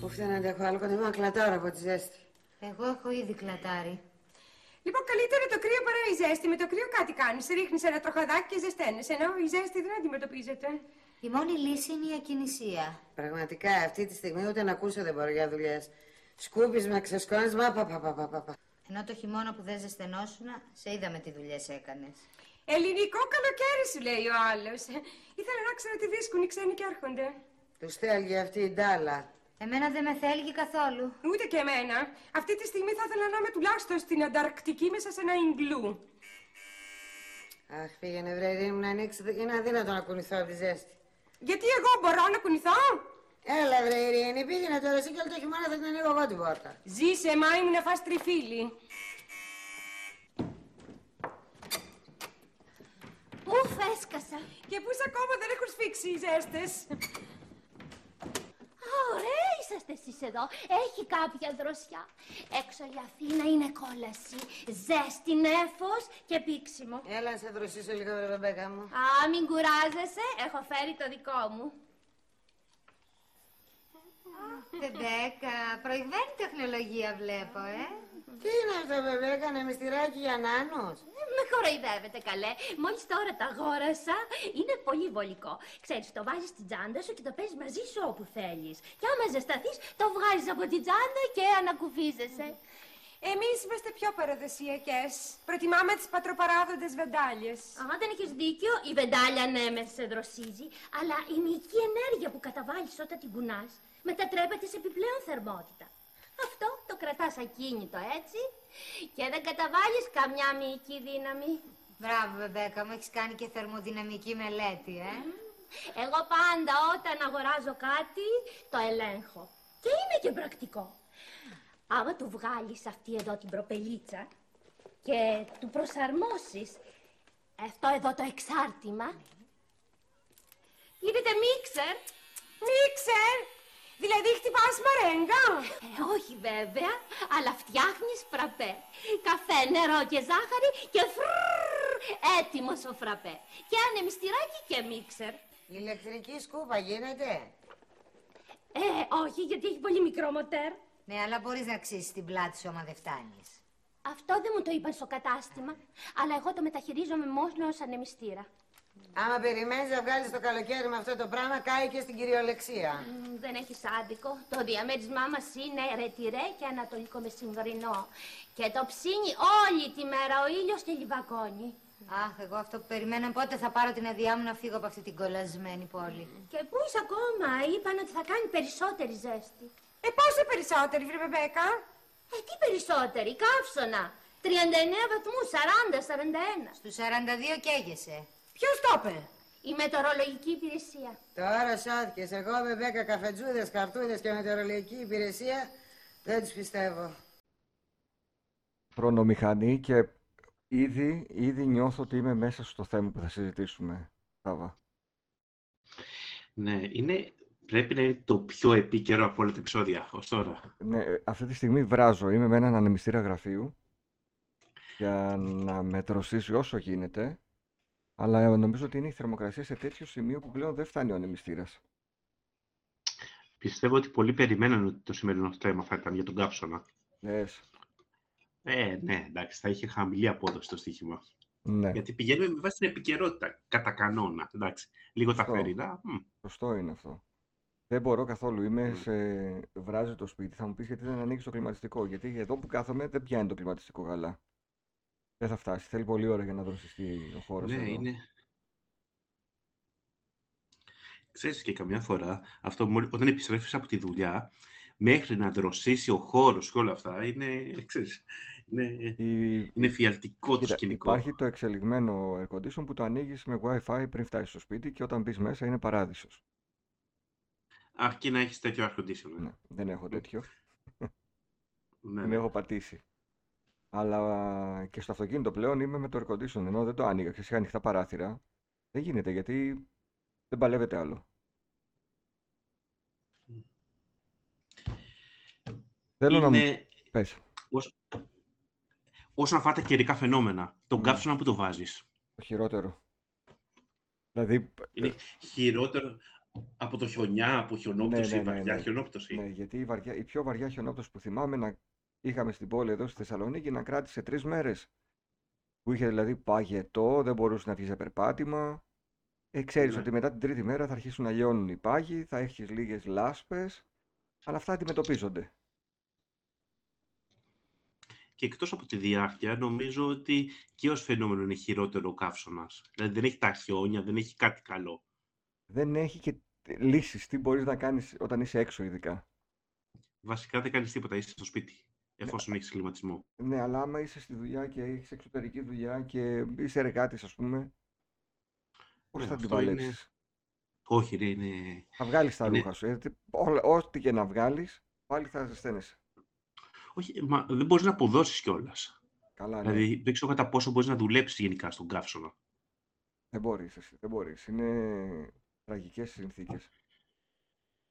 Πού δεν αντέχω άλλο, κοντεύω κλατάρα από τη ζέστη. Εγώ έχω ήδη κλατάρει. Λοιπόν, καλύτερο το κρύο παρά η ζέστη. Με το κρύο κάτι κάνεις. Ρίχνεις ένα τροχαδάκι και ζεσταίνε. Ενώ η ζέστη δεν αντιμετωπίζεται. Η μόνη λύση είναι η ακινησία. Πραγματικά αυτή τη στιγμή ούτε να ακούσω δεν μπορώ για δουλειές. Σκούπισμα, ξεσκόνισμα, πα, πα, πα, πα, πα. Ενώ το χειμώνα που δεν ζεσθενόσουν, σε είδαμε τι δουλειές έκανες. Ελληνικό καλοκαίρι σου λέει ο άλλος. Ήθελα να ξέρω τι βρίσκουν οι ξένοι και έρχονται. Τους θέλει αυτή η ντάλα. Εμένα δεν με θέλει καθόλου. Ούτε και εμένα. Αυτή τη στιγμή θα ήθελα να είμαι τουλάχιστον στην Ανταρκτική μέσα σε ένα ιγκλού. Αχ, πήγαινε βρε, μου να ανοίξει. Είναι αδύνατο να κουνηθώ από τη ζέστη. Γιατί εγώ μπορώ να κουνηθώ; Έλα, βρε Ειρήνη, πήγαινε τώρα εσύ και όλο το χειμώνα θα την ανοίγω εγώ την πόρτα. Ζήσε, μάη μου να φας τριφύλι. Ουφ, έσκασα. Και πού ακόμα δεν έχουν σφίξει οι ζέστες. Ωραία είσαστε εσείς εδώ. Έχει κάποια δροσιά. Έξω η Αθήνα είναι κόλαση. Ζέστη, νέφος και πίξιμο. Έλα να σε δροσίσω λίγο, ρε Ρεμπέκα μου. Α, μην κουράζεσαι. Έχω φέρει το δικό μου. Ρεμπέκα, προηγμένη τεχνολογία βλέπω, ε. Τι είναι αυτό, βέβαια, έκανε μυστηράκι για νάνους. Ε, Με κοροϊδεύετε καλέ. Μόλις τώρα τα αγόρασα. Είναι πολύ βολικό. Ξέρεις, το βάζεις στην τσάντα σου και το παίζεις μαζί σου όπου θέλεις. Και άμα ζεσταθείς, το βγάζεις από την τσάντα και ανακουφίζεσαι. Εμείς είμαστε πιο παραδοσιακές. Προτιμάμε τις πατροπαράδοντες βεντάλιες. Α, δεν έχεις δίκιο. Η βεντάλια ναι, με σε δροσίζει. Αλλά η μυϊκή ενέργεια που καταβάλεις όταν την κουνάς μετατρέπεται σε επιπλέον θερμότητα. Αυτό το κρατάς ακίνητο έτσι και δεν καταβάλεις καμιά μυϊκή δύναμη. Μπράβο, Ρεμπέκα, μου έχεις κάνει και θερμοδυναμική μελέτη, ε. Εγώ πάντα όταν αγοράζω κάτι το ελέγχω. Και είναι και πρακτικό. Άμα του βγάλεις αυτή εδώ την προπελίτσα και του προσαρμόσεις αυτό εδώ το εξάρτημα, γίνεται μίξερ. Μίξερ! Δηλαδή χτυπάς μαρέγκα; Ε, όχι βέβαια, αλλά φτιάχνεις φραπέ. Καφέ, νερό και ζάχαρη και φρρρρ, έτοιμος ο φραπέ. Και ανεμιστηράκι και μίξερ. Ηλεκτρική σκούπα γίνεται. Ε, όχι, γιατί έχει πολύ μικρό μοτέρ. Ναι, αλλά μπορείς να αξίσει την πλάτη σου άμα δεν φτάνεις. Αυτό δεν μου το είπαν στο κατάστημα, αλλά εγώ το μεταχειρίζομαι μόνο ως ανεμιστήρα. Άμα περιμένεις να βγάλεις το καλοκαίρι με αυτό το πράγμα, κάει και στην κυριολεξία. Μ, δεν έχεις άδικο. Το διαμέρισμά μας είναι ρετυρέ και ανατολικό μεσημβρινό. Και το ψήνει όλη τη μέρα ο ήλιος και λιβακώνει. Αχ, εγώ αυτό που περιμένω πότε θα πάρω την αδειά μου να φύγω από αυτή την κολλασμένη πόλη. Και πούς είσαι ακόμα, είπαν ότι θα κάνει περισσότερη ζέστη. Ε, πόσο περισσότερη, βρε Μπεμπέκα. Ε, τι περισσότερη, καύσωνα. 39 βαθμούς, 40, 41. Στους 42 καίγεσαι. Ποιος το είπε; Η μετεωρολογική υπηρεσία. Τώρα σώθηκες. Εγώ με μπέκα καφετζούδες, καρτούδες και μετεωρολογική υπηρεσία δεν τους πιστεύω. Χρονομηχανή και ήδη, ήδη νιώθω ότι είμαι μέσα στο θέμα που θα συζητήσουμε. Σάβα. Ναι, είναι, πρέπει να είναι το πιο επίκαιρο από όλα τα επεισόδια ως τώρα. Ναι, ε, αυτή τη στιγμή βράζω. Είμαι με έναν ανεμιστήρα γραφείου για να με δροσίσει όσο γίνεται. Αλλά νομίζω ότι είναι η θερμοκρασία σε τέτοιο σημείο που πλέον δεν φτάνει ο ανεμιστήρας. Πιστεύω ότι πολλοί περιμέναν ότι το σημερινό θέμα θα ήταν για τον καύσωνα. Λες. Ε, ναι, εντάξει, θα είχε χαμηλή απόδοση το στοίχημα. Ναι, Γιατί πηγαίνουμε με βάση την επικαιρότητα, κατά κανόνα. Εντάξει. Λίγο τα Σωστό. φερινά. μ, σωστό είναι αυτό. Δεν μπορώ καθόλου. Είμαι σε βράζει το σπίτι. Θα μου πεις γιατί δεν ανοίξει το κλιματιστικό. Γιατί εδώ που κάθομαι δεν πιάνει το κλιματιστικό καλά. Δεν θα φτάσει. Θέλει πολλή ώρα για να δροσιστεί ο χώρος Ναι, εδώ. είναι. Ξέρεις και καμιά φορά, αυτό μόλι- όταν επιστρέφεις από τη δουλειά, μέχρι να δροσίσει ο χώρος και όλα αυτά, είναι, ξέρεις, είναι, Η- είναι φιαλτικό το Κοίτα, σκηνικό. υπάρχει το εξελιγμένο air condition που το ανοίγεις με Wi-Fi πριν φτάσεις στο σπίτι και όταν μπεις μέσα είναι παράδεισος. Αρκεί να έχεις τέτοιο air conditioner. Ναι, δεν έχω τέτοιο. Ναι, Μην ναι. έχω πατήσει. Αλλά και στο αυτοκίνητο πλέον είμαι με το air condition, ενώ δεν το άνοιγα και είχα ανοιχτά παράθυρα. Δεν γίνεται γιατί δεν παλεύεται άλλο. Θέλω να μου Είναι, πες. ως- όσον αφορά τα καιρικά φαινόμενα, τον Ναι. καύσωνα που το βάζεις. Το χειρότερο. Δηλαδή, Είναι χειρότερο από το χιονιά, από χιονόπτωση, Ναι, ναι, ναι, βαριά ναι. χιονόπτωση. Ναι, γιατί η, βαριά, η πιο βαριά χιονόπτωση που θυμάμαι να είχαμε στην πόλη εδώ στη Θεσσαλονίκη να κράτησε τρεις μέρες. Που είχε δηλαδή παγετό, δεν μπορούσε να βγει σε περπάτημα. Ε, ξέρεις Ναι. ότι μετά την τρίτη μέρα θα αρχίσουν να λιώνουν οι πάγοι, θα έχεις λίγες λάσπες, αλλά αυτά αντιμετωπίζονται. Και εκτός από τη διάρκεια, νομίζω ότι και ως φαινόμενο είναι χειρότερο ο καύσωνας. Δηλαδή δεν έχει τα χιόνια, δεν έχει κάτι καλό. Δεν έχει και λύσεις. Τι μπορείς να κάνεις όταν είσαι έξω ειδικά; Βασικά δεν κάνεις τίποτα, είσαι στο σπίτι, εφόσον έχεις κλιματισμό. Ναι, αλλά άμα είσαι στη δουλειά και έχεις εξωτερική δουλειά και είσαι εργάτης ας πούμε, πώς Ναι, θα την αυτό είναι- παλέψεις. Όχι, ρε, είναι... Θα βγάλεις τα είναι- ρούχα σου. γιατί όλα- ό,τι και να βγάλεις, πάλι θα ζεσταίνεσαι. Όχι, μα δεν μπορείς να αποδώσεις κιόλας. Καλά, ναι. Δηλαδή δεν ξέρω κατά πόσο μπορείς να δουλέψεις γενικά στον καύσωνα. Δεν μπορείς εσύ, δεν μπορείς. Είναι τραγικές οι συνθήκες.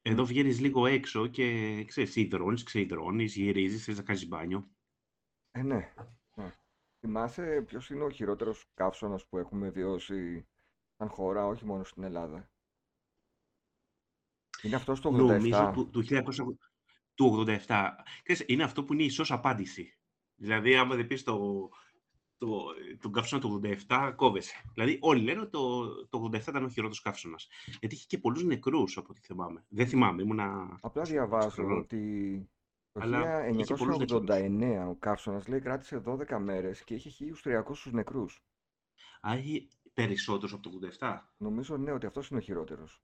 Εδώ βγαίνεις λίγο έξω και ξέρεις, υδρώνεις, ξεϊδρώνεις, γυρίζεις, θες να κάνεις μπάνιο. Ε, ναι. ναι. Θυμάσαι ποιος είναι ο χειρότερος καύσωνας που έχουμε βιώσει σαν χώρα, όχι μόνο στην Ελλάδα; Είναι αυτός το 87. Νομίζω του, του 1900 του 87. Ξέρεις, είναι αυτό που είναι η ίσως απάντηση. Δηλαδή, άμα δεν πεις το, το, τον καύσωνα του 87, κόβεσαι. Δηλαδή, όλοι λένε ότι το, το 87 ήταν ο χειρότερος καύσωνας. Γιατί είχε και πολλούς νεκρούς, από ό,τι θυμάμαι. Δεν θυμάμαι, ήμουνα... Απλά διαβάζω χρονών. ότι το Αλλά είχε πολλούς 1989 ο καύσωνας λέει κράτησε 12 μέρες και είχε 1.300 νεκρούς. Α, είχε περισσότερους από το 87. Νομίζω ναι ότι αυτός είναι ο χειρότερος.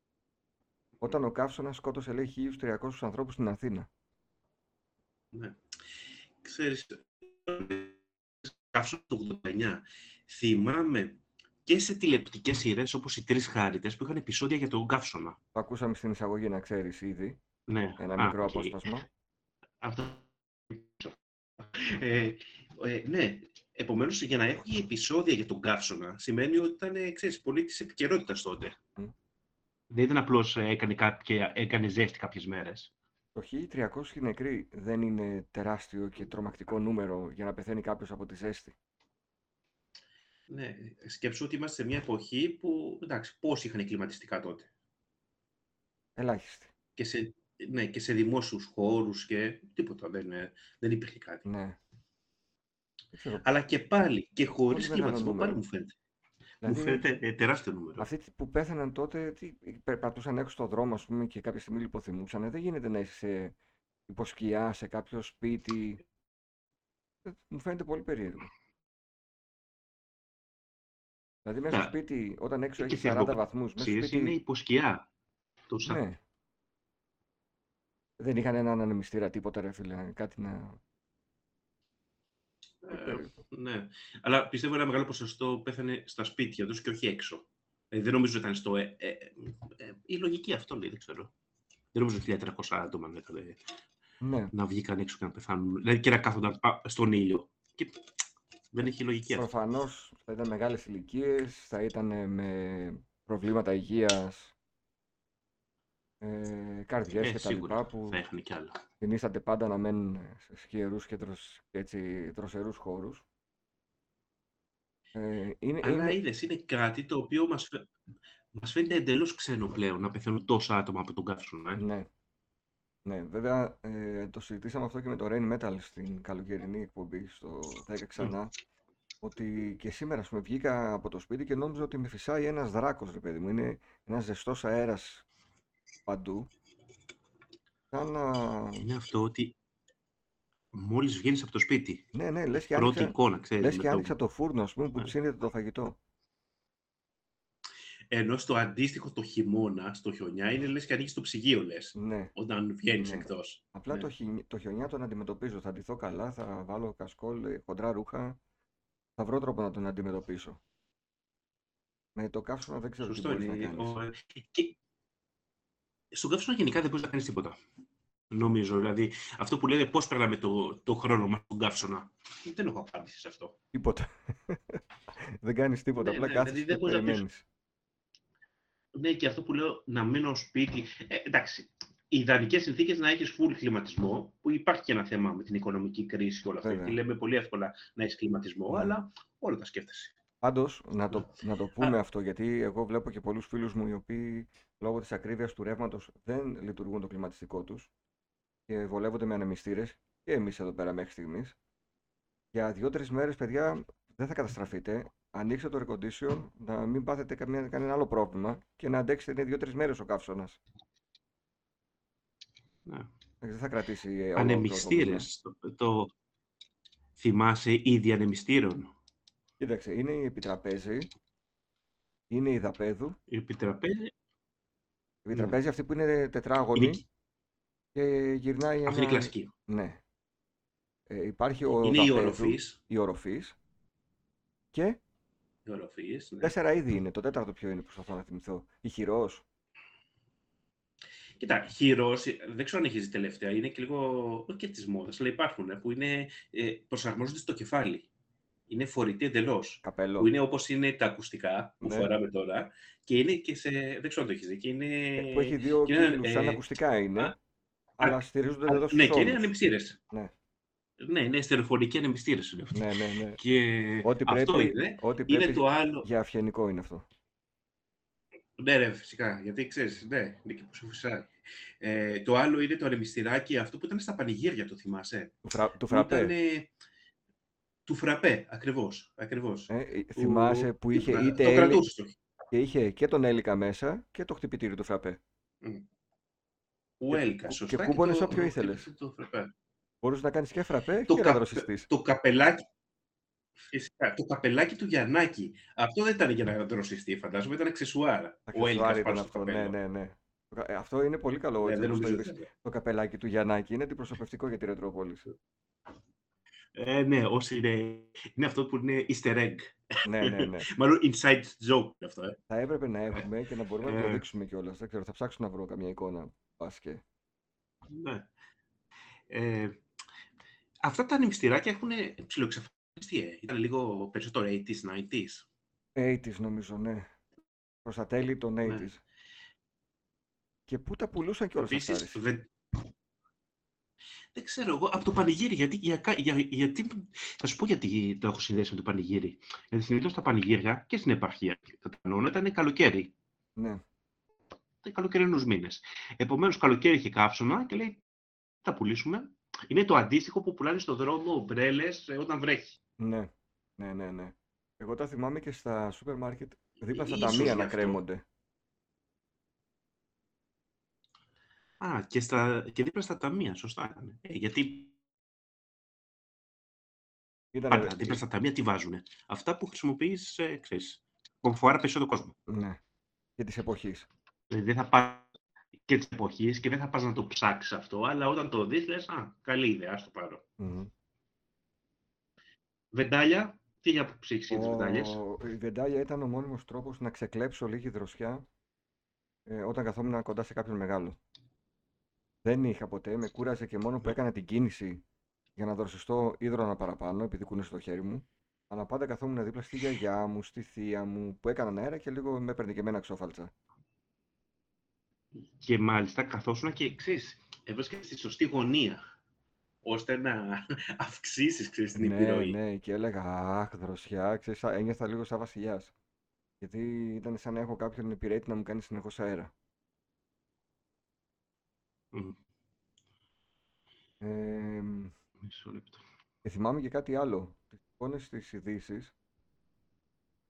Όταν ο καύσωνας σκότωσε λέει 1.300 ανθρώπους στην Αθήνα. Ναι. Ξέρεις, καύσωνα του 89. Θυμάμαι και σε τηλεοπτικές σειρές όπως οι Τρεις Χάριτες που είχαν επεισόδια για τον καύσωνα. Το ακούσαμε στην εισαγωγή να ξέρεις ήδη. Ναι. Ένα Α, μικρό οκ. απόσπασμα. Αυτό. Ε, ε, ναι, επομένως για να έχει επεισόδια για τον καύσωνα σημαίνει ότι ήταν ε, ξέρεις, πολύ της επικαιρότητας τότε. Μμ. Δεν ήταν απλώς έκανε, κάποια, έκανε ζέστη κάποιες μέρες. Το 1.300 νεκροί δεν είναι τεράστιο και τρομακτικό νούμερο για να πεθαίνει κάποιος από τη ζέστη. Ναι, σκέψου ότι είμαστε σε μια εποχή που εντάξει, πόσοι είχαν κλιματιστικά τότε. Ελάχιστη. Και σε, ναι, και σε δημόσιους χώρους και τίποτα, δεν, ε, δεν υπήρχε κάτι. Ναι. Δεν ξέρω. Αλλά και πάλι, και χωρίς μεγάλο κλιματισμό, νούμερος. πάλι μου φαίνεται. Δηλαδή, Μου φαίνεται ε, τεράστιο νούμερο. Αυτοί που πέθαναν τότε, τι, περπατούσαν έξω στο δρόμο, ας πούμε, και κάποια στιγμή λιποθυμούσαν. Δεν γίνεται να είσαι σε υποσκιά, σε κάποιο σπίτι. Ε, Μου φαίνεται πολύ περίεργο. Δηλαδή, μέσα στο Να, σπίτι, όταν έξω και έχει 40 βαθμούς, μέσα στο θερμοκρασίες είναι σπίτι. υποσκιά. Τόσα. Ναι. Δεν είχαν έναν ανεμιστήρα, τίποτα, ρε φίλε. Κάτι να. Ε, περίεργο. ναι. Αλλά πιστεύω ένα μεγάλο ποσοστό πέθανε στα σπίτια τους και όχι έξω. Ε, δεν νομίζω ότι ήταν στο... Ε, ε, ε, η λογική αυτό λέει, δεν ξέρω. Δεν νομίζω ότι 1.300 άτομα να, ήταν, Ναι. να βγήκαν έξω και να πεθάνουν. Δηλαδή και να κάθονταν α, στον ήλιο. Και δεν έχει λογική αυτό. Προφανώς θα ήταν μεγάλες ηλικίες, θα ήταν ε, με προβλήματα υγείας, ε, καρδιές Ε, και τα λοιπά σίγουρα που θα έχουν κι άλλα. συνίσταται πάντα να μένουν σε σκιερούς και δροσ, έτσι, δροσερούς χώρους. Ε, είναι, Αλλά είναι, είδες, είναι κάτι το οποίο μας, φαι... μας φαίνεται εντελώς ξένο πλέον να πεθαίνουν τόσα άτομα από τον καύσωνα. Ε. ναι, ναι, βέβαια ε, το συζητήσαμε αυτό και με το Rain Metal στην καλοκαιρινή εκπομπή στο 10 ξανά, ότι και σήμερα ας πούμε, βγήκα από το σπίτι και νόμιζα ότι με φυσάει ένας δράκος, ρε παιδί μου. Είναι ένας ζεστός αέρας παντού. Σαν να... Είναι αυτό ότι μόλις βγαίνεις από το σπίτι, Ναι, ναι, λες και πρώτη άνοιξα, εικόνα, ξέρεις, λες με και το- άνοιξα το φούρνο, ας πούμε, που Ναι. ψήνεται το φαγητό. Ενώ στο αντίστοιχο το χειμώνα, στο χιονιά, είναι λες και ανοίγεις το ψυγείο, λες, Ναι. όταν βγαίνεις Ναι. εκτός. Απλά Ναι. το, χι... το χιονιά τον αντιμετωπίζω. Θα ντυθώ καλά, θα βάλω κασκόλ, ε, χοντρά ρούχα. Θα βρω τρόπο να τον αντιμετωπίσω. Με το καύσωνα δεν ξέρω τι Σωστό μπορείς να είναι. κάνεις. Ο- ε, Και... Στον καύσωνα γενικά δεν μπορείς να κάνεις τίποτα. Νομίζω. Δηλαδή, αυτό που λέτε πώς περνάμε το, το χρόνο μας στον καύσωνα. Δεν έχω απάντηση σε αυτό. Τίποτα. δεν κάνεις τίποτα, Ναι, απλά ναι, κάθεσαι δηλαδή και δεν μπορείς να πεις- περιμένεις. Ναι, και αυτό που λέω να μείνω σπίτι. Ε, εντάξει, οι ιδανικές συνθήκες να έχεις full κλιματισμό, που υπάρχει και ένα θέμα με την οικονομική κρίση και όλα αυτά. Βέβαια. Γιατί λέμε πολύ εύκολα να έχεις κλιματισμό, Ναι. αλλά όλα τα σκέφτεσαι. Πάντως, να το, να το πούμε αυτό, γιατί εγώ βλέπω και πολλούς φίλους μου οι οποίοι λόγω της ακρίβειας του ρεύματος δεν λειτουργούν το κλιματιστικό τους και βολεύονται με ανεμιστήρες και εμείς εδώ πέρα μέχρι στιγμής. Για δύο-τρεις μέρες, παιδιά, δεν θα καταστραφείτε. Ανοίξτε το air condition, να μην πάθετε καμία, κανένα άλλο πρόβλημα και να αντέξετε δύο-τρεις μέρες ο καύσωνας. Ναι. Δεν θα κρατήσει όλο το- το Ανεμιστήρες. Το, το... Θυμάσαι είδη ανεμιστήρων; Κοίταξε, είναι η επιτραπέζη, είναι η δαπέδου. Η επιτραπέζη; Η επιτραπέζη αυτή που είναι τετράγωνη Ναι. Είναι, και γυρνάει αυτή είναι η ένα... κλασική. Ναι. Ε, υπάρχει ο είναι η δαπέδου, οροφής. η οροφής και Η οροφής, ναι. τέσσερα είδη είναι. Το τέταρτο ποιο είναι, προσπαθώ να θυμηθώ. Η χειρός. Κοίτα, χειρός, δεν ξέρω αν έχει δει τελευταία, είναι και λίγο, όχι και της μόδας, αλλά υπάρχουν, ε, που είναι, ε, προσαρμόζονται στο κεφάλι. Είναι φορητή εντελώς. Καπέλο. Που είναι όπως είναι τα ακουστικά που Ναι. φοράμε τώρα και είναι και σε, δεν ξέρω αν το έχεις δει, και είναι... Ε, που έχει δύο και είναι, κύκλους, σαν ε, ακουστικά είναι, α, αλλά στηρίζονται α, εδώ στους Ναι, και είναι ώμους. ανεμιστήρες. Ναι, Ναι, είναι στερεοφορικοί ανεμιστήρες είναι αυτοί. ναι, ναι, ναι. Και Ό,τι αυτό πρέπει, είναι. ό,τι Είναι πρέπει το άλλο. για αυγενικό είναι αυτό. Ναι, ρε, φυσικά. Γιατί ξέρεις, ναι, είναι και που σου φυσάει. Ε, το άλλο είναι το ανεμιστηράκι, αυτό που ήταν στα πανηγύρια, το θυμάσαι; Του, φρα, του Που φραπέ. ήτανε- Του φραπέ, ακριβώς. ακριβώς. Ε, ε, Που- θυμάσαι που είχε το είτε το έλι- κρατούσες το. και είχε και τον έλικα μέσα και το χτυπητήρι του φραπέ. Μμ. Ο Έλικα, και σωστά. κούμπονες το- όποιο ήθελες. το- το φραπέ. Μπορούσες να κάνεις και φραπέ Το, και να κα- δροσιστείς. το καπελάκι. Φυσικά, το καπελάκι του Γιαννάκη. Αυτό δεν ήταν για να δροσιστεί, φαντάζομαι, ήταν αξεσουάρα. Ο Αξεσουάρ Έλικας ήταν πάνω στο αυτό. Ναι, καπέλο. ναι, ναι. Το κα- ε, Αυτό είναι πολύ καλό. Ναι, έτσι, δεν όπως το νομίζω είπες. ότι- Το καπελάκι του Γιαννάκη είναι αντιπροσωπευτικό για τη Ρετρόπολη. Ε, ναι, όσοι είναι, είναι αυτό που είναι easter egg. ναι, ναι, ναι. Μάλλον inside joke είναι αυτό, ε. Θα έπρεπε να έχουμε και να μπορούμε να το Ε. δείξουμε κιόλας. Δεν ξέρω, θα ψάξω να βρω καμιά εικόνα. Πας και. Ναι. Ε, αυτά τα ανεμιστηράκια έχουν ψιλοεξαφανιστεί. Ε. Ήταν λίγο περισσότερο 80s, 90s. 80s νομίζω, ναι. Προς τα τέλη των 80s. Ναι. Και πού τα πουλούσαν κιόλας αυτά. Επίσης, ρε. Δεν... δεν ξέρω εγώ, από το πανηγύρι, γιατί, για, κα- για, γιατί, θα σου πω γιατί το έχω συνδέσει με το πανηγύρι. Γιατί συνήθως τα πανηγύρια και στην επαρχία, κατά κανόνα, ήταν καλοκαίρι. Ναι. Ήταν καλοκαιρινούς μήνες. Επομένως, καλοκαίρι είχε καύσωνα και λέει, θα πουλήσουμε. Είναι το αντίστοιχο που πουλάνε στο δρόμο ομπρέλες ε, όταν βρέχει. Ναι. Ναι, ναι, ναι. Εγώ τα θυμάμαι και στα σούπερ μάρκετ δίπλα στα Ίσως ταμεία γι' να αυτό. κρέμονται. Α, και, στα, και δίπλα στα ταμεία, σωστά. ήταν. Ε, γιατί Ήταν, πάντα δίπλα στα ταμεία τι βάζουνε; Αυτά που χρησιμοποιείς, ε, ξέρεις, κομφορά περισσότερο κόσμο. Ναι. Και της εποχής. Δηλαδή δεν θα πας και της εποχής και δεν θα πας να το ψάξεις αυτό, αλλά όταν το δεις λες, α, καλή ιδέα, ας το πάρω. Βεντάλια, τι για άποψη έχεις για τις βεντάλιες; Ο... Η βεντάλια ήταν ο μόνιμος τρόπος να ξεκλέψω λίγη δροσιά ε, όταν καθόμουν κοντά σε κάποιον μεγάλο. Δεν είχα ποτέ, με κούραζε και μόνο που έκανα την κίνηση για να δροσιστώ ίδρωνα παραπάνω, επειδή κούνησε το χέρι μου. Αλλά πάντα καθόμουν δίπλα στη γιαγιά μου, στη θεία μου, που έκαναν αέρα και λίγο με έπαιρνε και εμένα ξόφαλτσα. Και μάλιστα καθόσουν και ξέρεις, έβρισκες στη σωστή γωνία, ώστε να αυξήσεις, ξέρεις, την Ναι, επιρροή. ναι, και έλεγα Αχ, δροσιά, ξέρεις, σαν- ένιωθα λίγο σαν βασιλιάς. Γιατί ήταν σαν να έχω κάποιον υπηρέτη να μου κάνει συνεχώς αέρα. Μμ, Ε, Μισό λεπτό. και θυμάμαι και κάτι άλλο. Τις εικόνες στις ειδήσεις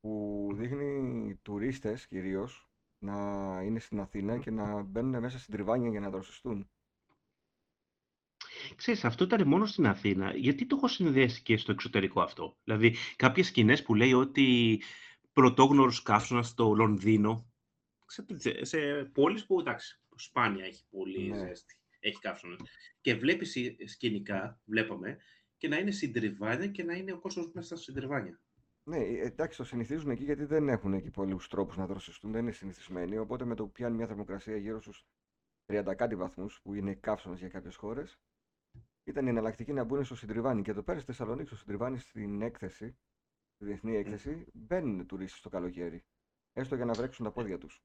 που δείχνει τουρίστες κυρίως να είναι στην Αθήνα και να μπαίνουν μέσα στην Τριβάνια για να δροσιστούν. Ξέρεις, αυτό ήταν μόνο στην Αθήνα. Γιατί το έχω συνδέσει και στο εξωτερικό αυτό; Δηλαδή, κάποιες σκηνές που λέει ότι πρωτόγνωρος καύσωνας στο Λονδίνο, ξέρετε, σε, σε πόλεις που, εντάξει, σπάνια έχει πολύ Ναι. ζέστη, έχει καύσωνα. Και βλέπεις ε, σκηνικά, βλέπαμε, και να είναι στην Τριβάνια και να είναι ο κόσμος μέσα στην Τριβάνια. Ναι, ε, εντάξει, το συνηθίζουν εκεί γιατί δεν έχουν εκεί πολλούς τρόπους να δροσιστούν, δεν είναι συνηθισμένοι. Οπότε με το που πιάνει μια θερμοκρασία γύρω στους 30 κάτι βαθμούς, που είναι καύσωνα για κάποιες χώρες, ήταν η εναλλακτική να μπουν στο Συντριβάνι. Και εδώ πέρα στη Θεσσαλονίκη, στο Συντριβάνι, στην έκθεση, στη διεθνή έκθεση, μπαίνουν τουρίστες το καλοκαίρι. Έστω για να βρέξουν τα πόδια τους.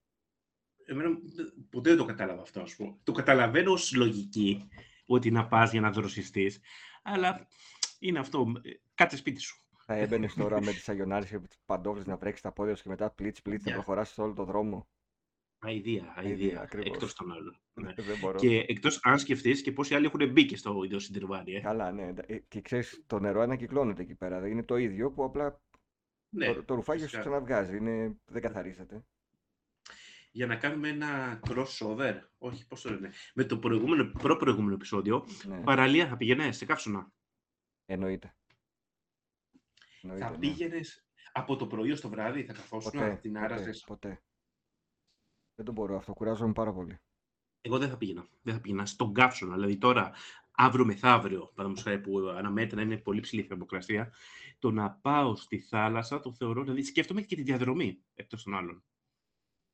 Εμένα δεν- ποτέ δεν το κατάλαβα αυτό, ας πούμε. Το καταλαβαίνω ως λογική, ότι να πας για να δροσιστείς, αλλά είναι αυτό, ε, κάτσε σπίτι σου. Θα έμπαινες τώρα με τις αγιονάρες και τις παντόφλε να βρέξεις τα πόδια σου και μετά πλίτς πλίτς να Για. προχωράσει όλο το δρόμο. Αηδία, Αηδία, αηδία. ακριβώς. Εκτός των άλλων. Ναι. Δεν μπορώ. Και εκτός αν σκεφτείς και πόσοι άλλοι έχουν μπει και στο ίδιο συντριβάνι. Ε. Καλά, ναι. Ε, Και ξέρεις, το νερό ανακυκλώνεται εκεί πέρα. Είναι το ίδιο που απλά Ναι, το, το ρουφάκι σου φυσικά. ξαναβγάζει. Είναι, δεν καθαρίζεται. Για να κάνουμε ένα crossover. Όχι, πώς το λένε. Με το προηγούμενο, προ-προηγούμενο επεισόδιο, Ναι, παραλία θα πήγαινε σε καύσωνα. εννοείται. Εννοείται, Θα ναι. πήγαινες από το πρωί ως το βράδυ, θα καθόσουν, Ποτέ, την ποτέ, άραζες. ποτέ. Δεν το μπορώ αυτό. Κουράζομαι πάρα πολύ. Εγώ δεν θα πήγαινα. Δεν θα πήγαινα στον καύσωνα. Δηλαδή τώρα, αύριο μεθαύριο, παραδείγματος χάρη που αναμένεται να είναι πολύ ψηλή η θερμοκρασία, το να πάω στη θάλασσα το θεωρώ. Δηλαδή σκέφτομαι και τη διαδρομή εκτός των άλλων.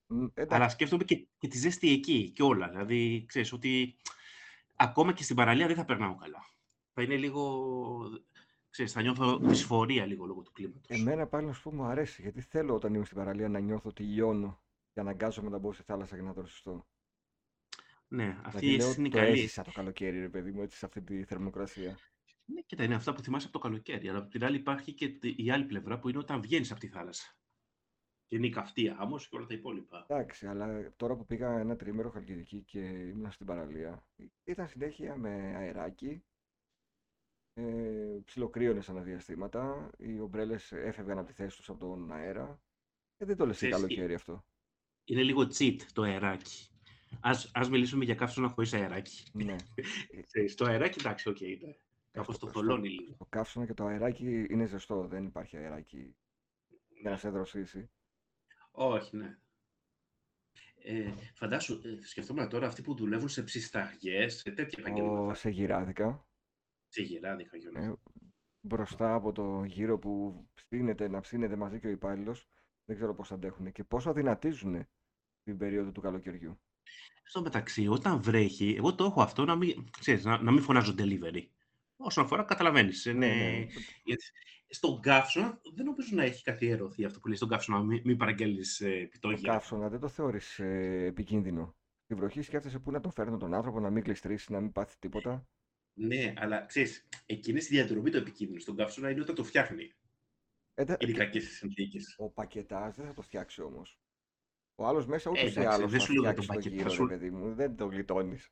Μ, Εντάξει, Αλλά σκέφτομαι και, και τη ζέστη εκεί και όλα. Δηλαδή, ξέρεις ότι ακόμα και στην παραλία δεν θα περνάω καλά. Θα είναι λίγο. Ξέρεις, θα νιώθω δυσφορία λίγο λόγω του κλίματος. εμένα πάλι να σου πω μου αρέσει. Γιατί θέλω όταν είμαι στην παραλία να νιώθω ότι λιώνω και αναγκάζομαι να μπω στη θάλασσα για να δροσιστώ. Ναι, αυτή Δηλαδή η λέω αίσθηση είναι το καλή. έζησα το καλοκαίρι, ρε παιδί μου, έτσι σε αυτή τη θερμοκρασία. Ναι, κοίτα, είναι αυτά που θυμάσαι από το καλοκαίρι. Αλλά από την άλλη υπάρχει και τη- η άλλη πλευρά που είναι όταν βγαίνεις από τη θάλασσα. Και είναι η καυτή άμμος και όλα τα υπόλοιπα. Εντάξει, αλλά τώρα που πήγα ένα τρίμερο Χαλκιδική και ήμουν στην παραλία, ήταν συνέχεια με αεράκι, ε, ψιλοκρύωνες ανά διαστήματα, οι ομπρέλες έφευγαν από τη θέση τους από τον αέρα. Ε, δεν το λες και Ξέρεις, καλοκαίρι αυτό. Είναι λίγο cheat το αεράκι. Ας, ας μιλήσουμε για καύσωνα χωρίς αεράκι. Ναι. Ξέρεις, το αεράκι, εντάξει, οκ, είναι. Κάπως στο- το στο- θολώνει λίγο. Το καύσωνα και το αεράκι είναι ζεστό, δεν υπάρχει αεράκι για να σε δροσίσει. Όχι, ναι. Ε, φαντάσου, ε, σκεφτόμουν τώρα αυτοί που δουλεύουν σε ψισταριές, σε τέτοια Ο, επαγγέλματα. σε γυράδικα, Σε γεράδικα, Γιώργο. ε, μπροστά από το γύρο που ψήνεται, να ψήνεται μαζί και ο υπάλληλος, δεν ξέρω πώς αντέχουν και πόσο αδυνατίζουν την περίοδο του καλοκαιριού. Στο μεταξύ, όταν βρέχει, εγώ το έχω αυτό να μην, ξέρεις, να, να μην φωνάζω delivery. Όσον αφορά, καταλαβαίνεις. Ναι, Είναι... ναι. Γιατί στον καύσωνα δεν νομίζω να έχει καθιερωθεί αυτό που λέει στον καύσωνα, μην, μην παραγγέλνεις ε, Το πιτόγια. καύσωνα δεν το θεωρείς ε, επικίνδυνο. Στη βροχή σκέφτεσαι πού να τον φέρνω τον άνθρωπο, να μην κλειστρήσει, να μην πάθεις τίποτα; Ναι, αλλά ξέρεις, εκείνη στη διαδρομή το επικίνδυνο στον καύσωνα είναι όταν το φτιάχνει. Ε, δε- Είναι και- κακές οι συνθήκες. ο πακετάς δεν θα το φτιάξει όμως. Ο άλλος μέσα ούτως ή εντάξει, άλλως δεν θα σου λέω για φτιάξει τον το πακετά, γύρο, ρε σου- παιδί μου. Δεν το γλιτώνεις.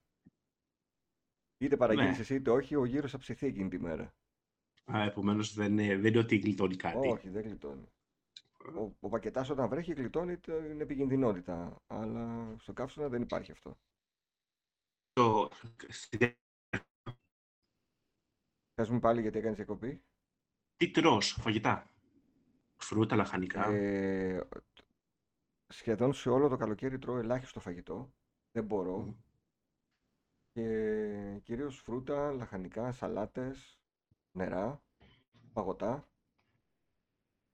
Είτε παραγγείλεις Ναι. εσύ είτε όχι, ο γύρος θα ψηθεί εκείνη τη μέρα. Α, επομένως δεν, είναι- δεν είναι ότι γλιτώνει κάτι. Όχι, δεν γλιτώνει. Ο, ο πακετάς όταν βρέχει γλιτώνει την επικινδυνότητα. Αλλά στο καύσωνα δεν υπάρχει αυτό. Το, στη- Πες μου πάλι γιατί έκανες διακοπή. τι τρως, φαγητά. Φρούτα, λαχανικά. Ε, σχεδόν σε όλο το καλοκαίρι τρώω ελάχιστο φαγητό. Δεν μπορώ. Μμ. Και κυρίως φρούτα, λαχανικά, σαλάτες, νερά, παγωτά.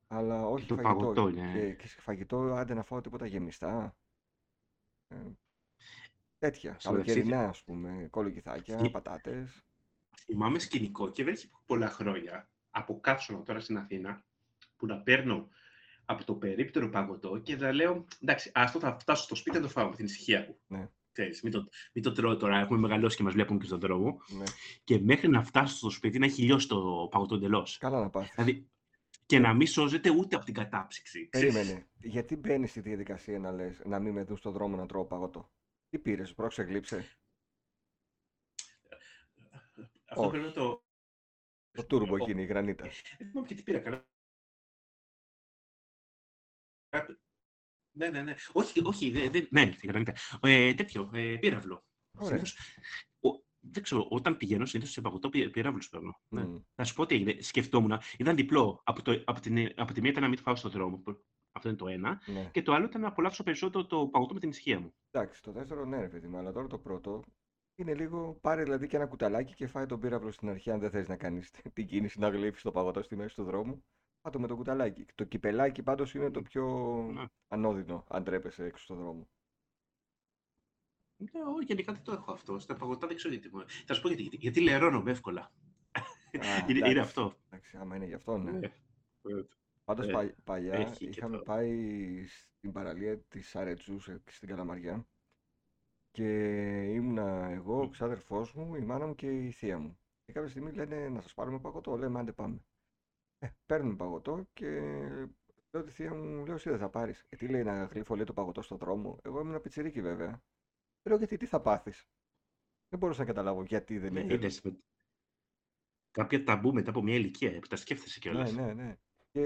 Αλλά όχι το φαγητό. παγωτό είναι- Και, και σε φαγητό άντε να φάω τίποτα γεμιστά. Ε, τέτοια. Στο μεταξύ, Καλοκαιρινά, ας πούμε. Κολοκυθάκια, Θυ- πατάτες. Θυμάμαι σκηνικό και δεν έχει πολλά χρόνια από καύσωνα τώρα στην Αθήνα που να παίρνω από το περίπτερο παγωτό και να λέω εντάξει, άστο θα φτάσω στο σπίτι να το φάω με την ησυχία μου. Ναι. Ξέρεις, μην, το, μην το τρώω τώρα, έχουμε μεγαλώσει και μας βλέπουν και στον δρόμο. Ναι. Και μέχρι να φτάσω στο σπίτι να έχει λιώσει το παγωτό εντελώς. Καλά να πάθεις. Δηλαδή, και να μην σώζεται ούτε από την κατάψυξη. ξέρεις. Περίμενε. Γιατί μπαίνεις στη διαδικασία να λες να μην με δουν στον δρόμο να τρώω παγωτό; Τι πήρες, πρόξε γλύψε. Αυτό Όχι. πρέπει να το... Το τούρμπο εκείνη, η γρανίτα. Δεν θυμάμαι και τι πήρα. Καλά. Ναι, ναι, ναι. Όχι, όχι, δεν, δεν, ναι, τη γρανίτα. Ε, τέτοιο, ε, πύραυλο. Ωραία. Συνήθως, ο, δεν ξέρω, όταν πηγαίνω συνήθως σε παγωτό πυ- πυράβλους παίρνω. Ναι. Μμ. Θα σου πω τι έγινε. Σκεφτόμουν, ήταν διπλό. Από, το, από, την, από τη μία ήταν να μην το φάω στον δρόμο. που- Αυτό είναι το ένα. Ναι. Και το άλλο ήταν να απολαύσω περισσότερο το παγωτό με την ησυχία μου. Εντάξει, το δεύτερο ναι, ρε παιδί μου, αλλά τώρα το πρώτο είναι λίγο. Πάρε δηλαδή και ένα κουταλάκι και φάει τον πύραυλο στην αρχή. Αν δεν θες να κάνεις την κίνηση να γλύψει το παγωτό στη μέση του δρόμου, φάτο με το κουταλάκι. Το κυπελάκι πάντως είναι το πιο Ναι. ανώδυνο, αν τρέπεσαι έξω στον δρόμο. Ναι, όχι, γενικά δεν το έχω αυτό. Στα παγωτά δεν ξέρω γιατί. μου- Θα σου πω γιατί. Γιατί, γιατί λερώνομαι εύκολα. Α, είναι, είναι εντάξει. αυτό. Εντάξει, άμα είναι γι' αυτό, ναι. Ναι. Πάντως Ε, πα- παλιά έχει και είχαμε το- πάει στην παραλία της Αρετσούς ε, στην Καλαμαριά και ήμουνα εγώ, ο ξάδερφός μου, η μάνα μου και η θεία μου. Και κάποια στιγμή λένε να σας πάρουμε παγωτό, λέμε άντε πάμε. Ε, παίρνουν παγωτό και λέω τη θεία μου, λέω εσύ δεν θα πάρεις. Ε, τι λέει να γλύφω λέει το παγωτό στον δρόμο. Εγώ ήμουν πιτσιρίκι βέβαια. Λέω γιατί τι θα πάθεις; Δεν μπορούσα να καταλάβω γιατί δεν Ναι, ήθελε. είδες, με- κάποια ταμπού μετά από μια ηλικία, που τα σκέφτεσαι Ναι, κιόλας. ναι, ναι. Και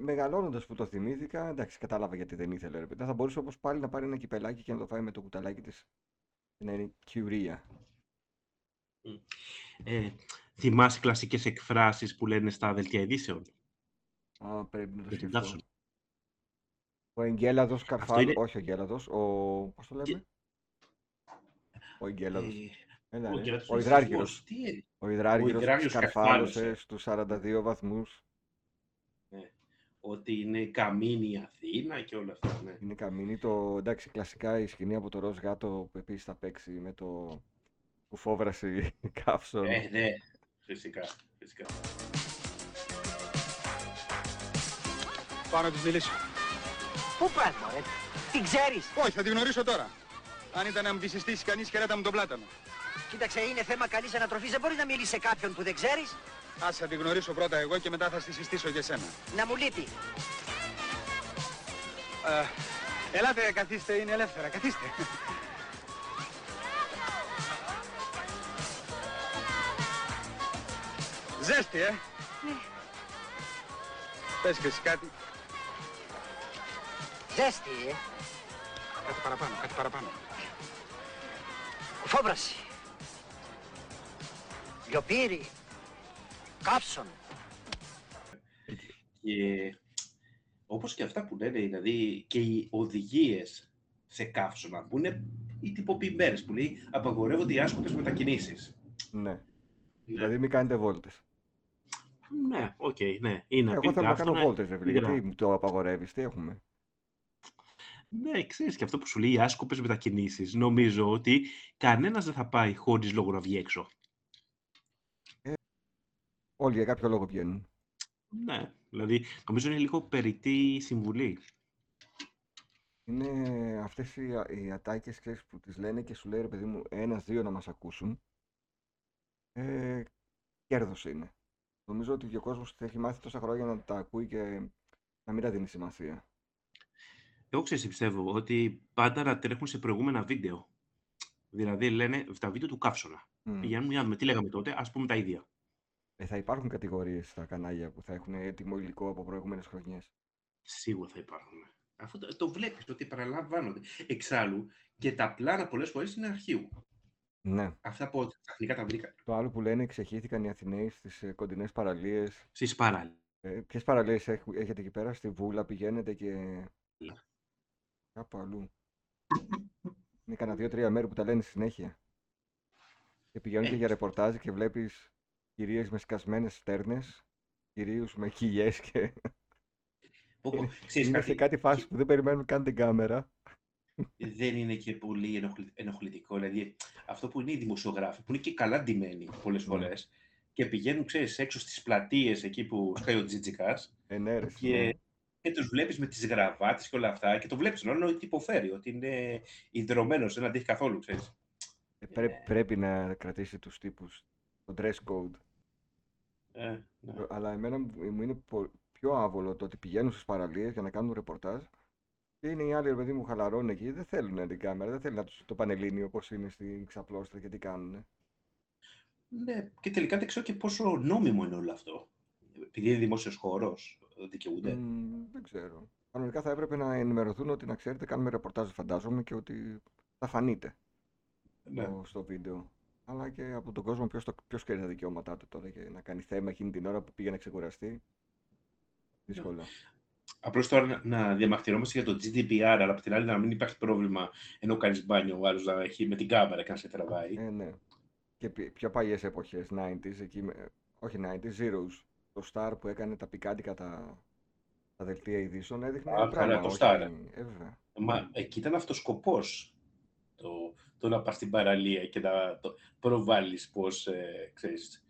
μεγαλώνοντας που το θυμήθηκα, εντάξει, κατάλαβα γιατί δεν ήθελε. Ρε. παιδί. Θα μπορούσε όμως πάλι να πάρει ένα κυπελάκι και να το φάει με το κουταλάκι της. Και να είναι κιουρία. Ε, θυμάσαι κλασικές εκφράσεις που λένε στα δελτία ειδήσεων; Α, πρέπει να το Για την σκεφτώ. καύσωνα. Ο Εγγέλαδος Καρφάλου, είναι- όχι ο Εγγέλαδος, ο... πώς το λέμε; Ο Εγγέλαδος. Ε, Έλα, ο ρε. Γεράτος Ο είναι Υδράργυρος. σεισμός. Τι είναι; Ο Υδράργυρος Υδράργυρος σκαρφάλωσε καρφάλωσε. στους 42 βαθμούς. Ότι είναι καμίνη η Αθήνα και όλα αυτά. Ναι. Είναι καμίνη. Το, εντάξει, κλασικά η σκηνή από το ροζ γάτο που επίσης θα παίξει με το που φόβρασε η καύσον. Ε, ναι, φυσικά. φυσικά. Πάω να της μιλήσω. Πού πας, μωρέ. Την ξέρεις; Όχι, θα τη γνωρίσω τώρα. Αν ήταν να μου τη συστήσεις κανείς, χαιρέτα μου τον πλάτανο. Κοίταξε, είναι θέμα καλής ανατροφής. Δεν μπορείς να μιλήσεις σε κάποιον που δεν ξέρεις; Άσε θα τη γνωρίσω πρώτα εγώ και μετά θα στη συστήσω για σένα. Να μου λείπει. Ε, ελάτε, καθίστε, είναι ελεύθερα. Καθίστε. Ζέστη, ε. Πες και εσύ κάτι. Ζέστη, ε. Κάτι παραπάνω, κάτι παραπάνω. Φόβραση. Λιοπύρι. Κάψον. Και όπως και αυτά που λένε, δηλαδή και οι οδηγίες σε καύσωνα που είναι οι τυποποιημένες που λέει απαγορεύονται οι άσκοπες μετακινήσεις. Ναι. Δηλαδή μην κάνετε βόλτες. Ναι, οκ, ναι. Είναι Εγώ πει θέλω να κάνω καύσωνα, βόλτες, ρε φίλε. είναι Γιατί μου το απαγορεύεις, τι έχουμε. Ναι, ξέρεις και αυτό που σου λέει οι άσκοπες μετακινήσεις. Νομίζω ότι κανένας δεν θα πάει χωρίς λόγο να βγει έξω. Όλοι για κάποιο λόγο βγαίνουν. Ναι, δηλαδή νομίζω είναι λίγο περιττή συμβουλή. Είναι αυτές οι, α- οι ατάκες ξέρεις, που τις λένε και σου λέει ρε παιδί μου ένας, δύο να μας ακούσουν. Ε, κέρδος είναι. Νομίζω ότι και ο κόσμος έχει μάθει τόσα χρόνια να τα ακούει και να μην τα δίνει σημασία. Εγώ ξέρεις τι πιστεύω, ότι πάντα να τρέχουν σε προηγούμενα βίντεο. Δηλαδή λένε τα βίντεο του καύσωνα. Μμ. Πηγαίνουν για να δούμε τι λέγαμε τότε, ας πούμε τα ίδια. Ε, θα υπάρχουν κατηγορίες στα κανάλια που θα έχουν έτοιμο υλικό από προηγούμενες χρονιές. Σίγουρα θα υπάρχουν. Αφού το, το βλέπεις ότι παραλαμβάνονται. Εξάλλου και τα πλάνα πολλές φορές είναι αρχείου. Ναι. Αυτά που ξαφνικά τα βρήκα. Το άλλο που λένε ξεχύθηκαν οι Αθηναίοι στις ε, κοντινές παραλίες. Στις παράλληλες. Ε, ποιες παραλίες έχ- έχετε εκεί πέρα, στη Βούλα πηγαίνετε και Ναι. κάπου αλλού. Είναι κανένα δύο-τρία μέρη που τα λένε συνέχεια. Και πηγαίνουν και για ρεπορτάζ και βλέπεις κυρίες με σκασμένες στέρνες, κυρίους με κοιλιές και Πω, πω, είναι, Ξέρεις είναι σε κάτι, κάτι φάση που δεν περιμένουν καν την κάμερα. Δεν είναι και πολύ ενοχλη- ενοχλητικό. Δηλαδή, αυτό που είναι οι δημοσιογράφοι, που είναι και καλά ντυμένοι πολλές Ναι. φορές και πηγαίνουν, ξέρεις, έξω στις πλατείες εκεί που σκάει ο Τζιτζικάς Ενέρεση. και, ναι. και τους βλέπεις με τις γραβάτες και όλα αυτά και το βλέπεις ενώ ότι υποφέρει, ότι είναι ιδρωμένος, δεν αντέχει καθόλου, ξέρεις. Ε, πρέ- πρέπει να κρατήσει τους τύπους, το dress code. Ε, ναι. Ε, Αλλά εμένα μου μου είναι πο- πιο άβολο το ότι πηγαίνουν στις παραλίες για να κάνουν ρεπορτάζ και είναι οι άλλοι, ρε παιδί μου, χαλαρώνουν εκεί, δεν θέλουν την κάμερα, δεν θέλουν να τους, το πανελλήνιο όπως είναι στην ξαπλώστρα και τι κάνουν. ναι, και τελικά δεν ξέρω και πόσο νόμιμο είναι όλο αυτό. Επειδή είναι δημόσιος χώρος, δικαιούνται. Μμ, δεν ξέρω. Κανονικά θα έπρεπε να ενημερωθούν ότι να ξέρετε κάνουμε ρεπορτάζ φαντάζομαι και ότι θα φανείτε Ναι. στο, στο βίντεο. Αλλά και από τον κόσμο ποιος, το, ποιος ξέρει τα δικαιώματά του τώρα και να κάνει θέμα εκείνη την ώρα που πήγε να ξεκουραστεί. Δύσκολα. Απλώς τώρα να- να διαμαρτυρόμαστε για το GDPR, αλλά από την άλλη να μην υπάρχει πρόβλημα ενώ κάνεις μπάνιο ο άλλος να έχει με την κάμερα και να σε τραβάει. Ε, ναι. Και πι- πιο παλιές εποχές, 90s, εκεί, με- όχι 90s, zeros. Το Star που έκανε τα πικάντικα τα, τα δελτία ειδήσεων έδειχνε Α, ένα καλά, πράγμα. το όχι- Star. Ε, βέβαια. Μα εκεί ήταν αυτός σκοπός. Το, το να πας στην παραλία και να το προβάλλεις πώς, ε, ξέρεις,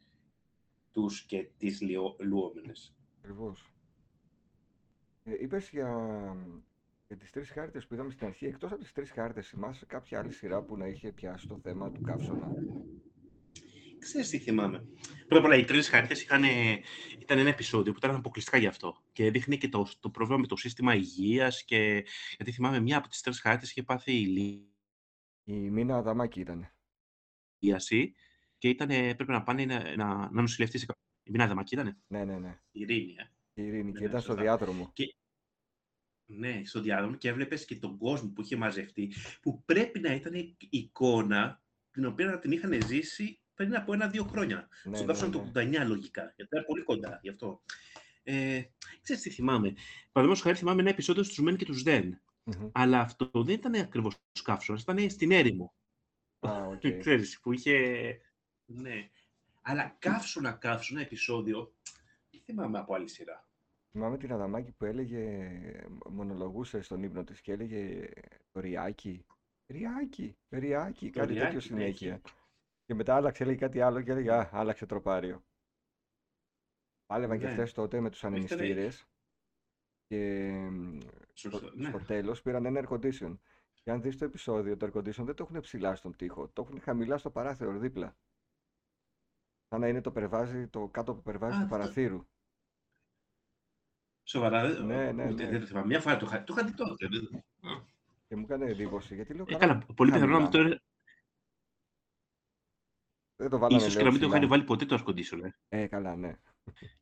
τους και τις λιω, λουόμενες. Ακριβώς. Ε, είπες για, για τις τρεις χάρτες που είδαμε στην αρχή. Εκτός από τις τρεις χάρτες, θυμάσαι κάποια άλλη σειρά που να είχε πιάσει το θέμα του καύσωνα; Ξέρεις τι θυμάμαι. Πρώτα απ' όλα, οι τρεις χάρτες ήταν ένα επεισόδιο που ήταν αποκλειστικά γι' αυτό. Και δείχνει και το, το πρόβλημα με το σύστημα υγείας. Και... Γιατί θυμάμαι, μία από τις τρεις χάρτες είχε πάθει Η Μίνα Αδαμάκη ήταν. ηλίαση και ήταν, πρέπει να πάνε να, να, να νοσηλευτεί σε κάποιο. Η Μίνα Αδαμάκη ήταν. Ναι, ναι, ναι. Η Ειρήνη, ε. Η Ειρήνη και Ναι, ήταν στο σωστά. διάδρομο. Και... Ναι, στο διάδρομο και έβλεπες και τον κόσμο που είχε μαζευτεί, που πρέπει να ήταν η εικόνα την οποία να την είχαν ζήσει πριν από ένα-δύο χρόνια. Ναι, Στον ναι, καύσωνα του ναι. 89 λογικά, γιατί ήταν πολύ κοντά γι' αυτό. Ε, ξέρεις τι θυμάμαι. Παραδείγματος χάρη θυμάμαι ένα επεισόδιο στους Μεν και τους Δεν. Μμμ. Αλλά αυτό δεν ήταν ακριβώς καύσωνα, ήταν στην έρημο. Α, οκ. Ξέρεις, που είχε... Ναι. Αλλά καύσωνα, καύσωνα επεισόδιο, δεν θυμάμαι από άλλη σειρά. Θυμάμαι την Αδαμάκη που έλεγε, μονολογούσε στον ύπνο της και έλεγε το ριάκι. Ριάκι, ριάκι, Το κάτι τέτοιο Ριάκι, ναι, συνέχεια. Και μετά άλλαξε, έλεγε κάτι άλλο και έλεγε Α, άλλαξε τροπάριο. Πάλευαν και Ναι. αυτές τότε με τους Ήτανε- ανεμιστήρες και μ, Σωστά, στο, ναι. στο τέλος πήραν ένα air condition. Και αν δεις το επεισόδιο, το air condition δεν το έχουν ψηλά στον τοίχο, το έχουν χαμηλά στο παράθυρο δίπλα. Σαν να είναι το περβάζι, το κάτω που περβάζει Α, του το- παραθύρου. Σοβαρά, δεν, Ναι, ναι, ούτε- ναι. δεν το θυμάμαι. Μια φορά το είχα, το είχα δει τότε. δεν- Και μου έκανε εντύπωση, γιατί λέω Ε, καλά, καλά, πολύ πιθανό να μην χαμηλά. το, Δεν το βάλανε ίσως και λέω να μην το είχαν ψηλά. βάλει ποτέ το air condition. Ε. Ε, καλά, ναι.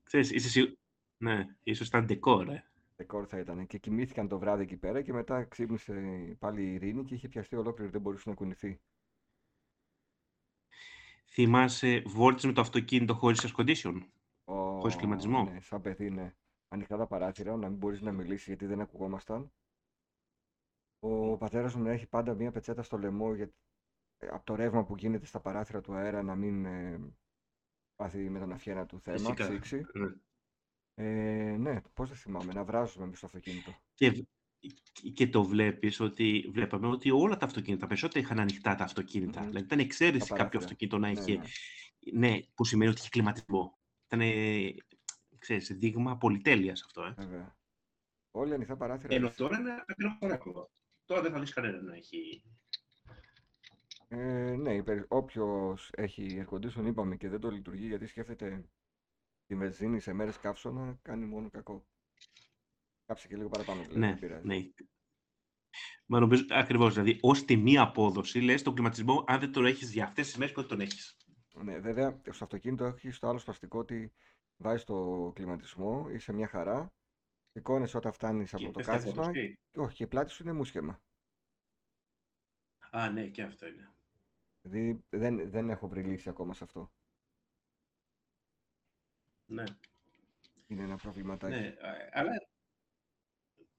Ξέρεις, είσαι σίγου- Ναι, ίσως ήταν decor. Ε. Δεκόρ θα ήταν. Και κοιμήθηκαν το βράδυ εκεί πέρα και μετά ξύπνησε πάλι η Ειρήνη και είχε πιαστεί ολόκληρη, δεν μπορούσε να κουνηθεί. Θυμάσαι βόρτες με το αυτοκίνητο χωρίς air condition, Ω, χωρίς κλιματισμό; Ναι, σαν παιδί, ναι. Ανοιχτά τα παράθυρα, να μην μπορείς να μιλήσεις γιατί δεν ακουγόμασταν. Ο πατέρας μου να έχει πάντα μία πετσέτα στο λαιμό για... από το ρεύμα που γίνεται στα παράθυρα του αέρα να μην ε, πάθει με τον αυχένα του θέμα, Φυσικά. ψήξη. Ναι. Ε, ναι, πώς δεν θυμάμαι, να βράζουμε μες στο αυτοκίνητο. Και, και το βλέπεις ότι βλέπαμε ότι όλα τα αυτοκίνητα, τα περισσότερα είχαν ανοιχτά τα αυτοκίνητα. Μμμ. Δηλαδή ήταν εξαίρεση Τα κάποιο παράθυρα. αυτοκίνητο να Ναι, είχε, ναι, ναι, που σημαίνει ότι είχε κλιματισμό. Ήταν, ξέρεις, δείγμα πολυτέλειας αυτό. Ε. βέβαια. Όλοι ανοιχτά παράθυρα. Ενώ έτσι. τώρα είναι ακριβώς το ρεύμα. Τώρα δεν θα δεις κανένα να έχει. Ε, ναι, οι περι- όποιος έχει air condition είπαμε και δεν το λειτουργεί γιατί σκέφτεται τη βενζίνη σε μέρες καύσωνα κάνει μόνο κακό. Κάψε και λίγο παραπάνω δηλαδή, Ναι, δεν πειράζει. ναι. Μα νομίζω ακριβώς, δηλαδή, ως τιμή απόδοση, λες, τον κλιματισμό, αν δεν τον έχεις για αυτές τις μέρες, πότε τον έχεις; Ναι, βέβαια στο αυτοκίνητο έχεις το άλλο σπαστικό ότι βάζεις το κλιματισμό, είσαι μια χαρά, σηκώνεσαι όταν φτάνεις από Και το πέφτει κάθισμα απόδοση. και όχι, και η πλάτη σου είναι μουσχεμα. Α, ναι, και αυτό είναι. Δηλαδή δεν, δεν έχω βρει λύση ακόμα σε αυτό. Ναι, Είναι ένα προβληματάκι. ναι, α, αλλά...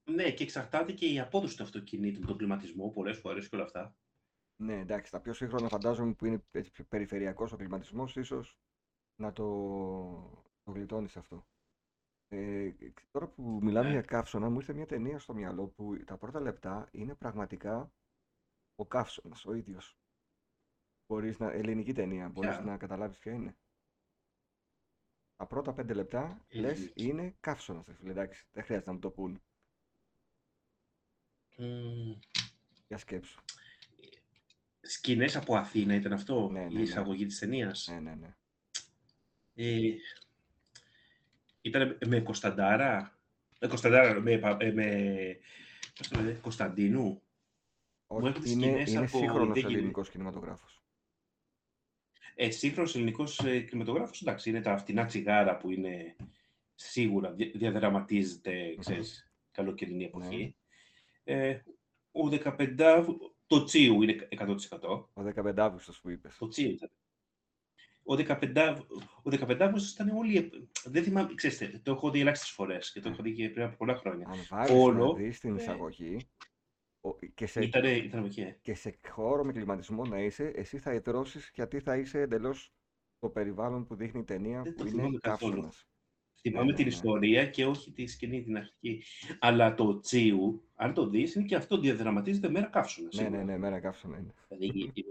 Ναι, και εξαρτάται και η απόδοση του αυτοκινήτου με τον κλιματισμό πολλές φορές και όλα αυτά. Ναι, εντάξει, τα πιο σύγχρονα φαντάζομαι που είναι έτσι πιο περιφερειακός ο κλιματισμός, ίσως να το, το γλιτώνεις αυτό. Ε, τώρα που μιλάμε Ναι. για καύσωνα, μου ήρθε μια ταινία στο μυαλό που τα πρώτα λεπτά είναι πραγματικά ο καύσωνας, ο ίδιος. Μπορείς να, ελληνική ταινία, μπορείς Ποια; να καταλάβεις ποια είναι. Τα πρώτα πέντε λεπτά λες Ελληνική. είναι καύσωνας, ρε φίλε, εντάξει, δεν χρειάζεται να μου το πούν. Μμμ, Για σκέψου. Σκηνές από Αθήνα ήταν αυτό, Ναι, ναι, η ναι. εισαγωγή της ταινίας; Ναι, ναι, ναι. Ε, ήταν με Κωνσταντάρα, με Κωνσταντάρα, με, πα- ε, με πώς το λένε, Κωνσταντίνου; Όχι, έρχονται είναι, σκηνές είναι από- σύγχρονος δεν γίνει- ελληνικός κινηματογράφος. Ε, σύγχρονος ελληνικός ε, κινηματογράφος, εντάξει, είναι τα φτηνά τσιγάρα που είναι σίγουρα δια- διαδραματίζεται, ξέρεις, καλοκαιρινή εποχή. Ε, ο 15 το Τσίου είναι 100%. Ο 15 Αύγουστος που είπες. Το Τσίου ήταν. Ο 15, ο 15 Αύγουστος ήταν όλοι... ε, Δεν θυμάμαι, ξέρετε, το έχω δει ελάχιστες φορές και το έχω δει και πριν από πολλά χρόνια. Αν βάλεις Όλο, να δεις την ε, εισαγωγή ο- και σε, Ήτανε, ήταν από εκεί. και σε χώρο με κλιματισμό να είσαι, εσύ θα ιδρώσεις γιατί θα είσαι εντελώς το περιβάλλον που δείχνει η ταινία Δεν το που είναι θυμάμαι καθόλου. καύσωνας. Θυμάμαι ναι, την ναι. ιστορία και όχι τη σκηνή την αρχική. Αλλά το Τσίου, αν το δεις, είναι και αυτό διαδραματίζεται μέρα καύσωνας. Ναι, ναι, ναι, μέρα καύσωνα είναι. Δηλαδή, η- η-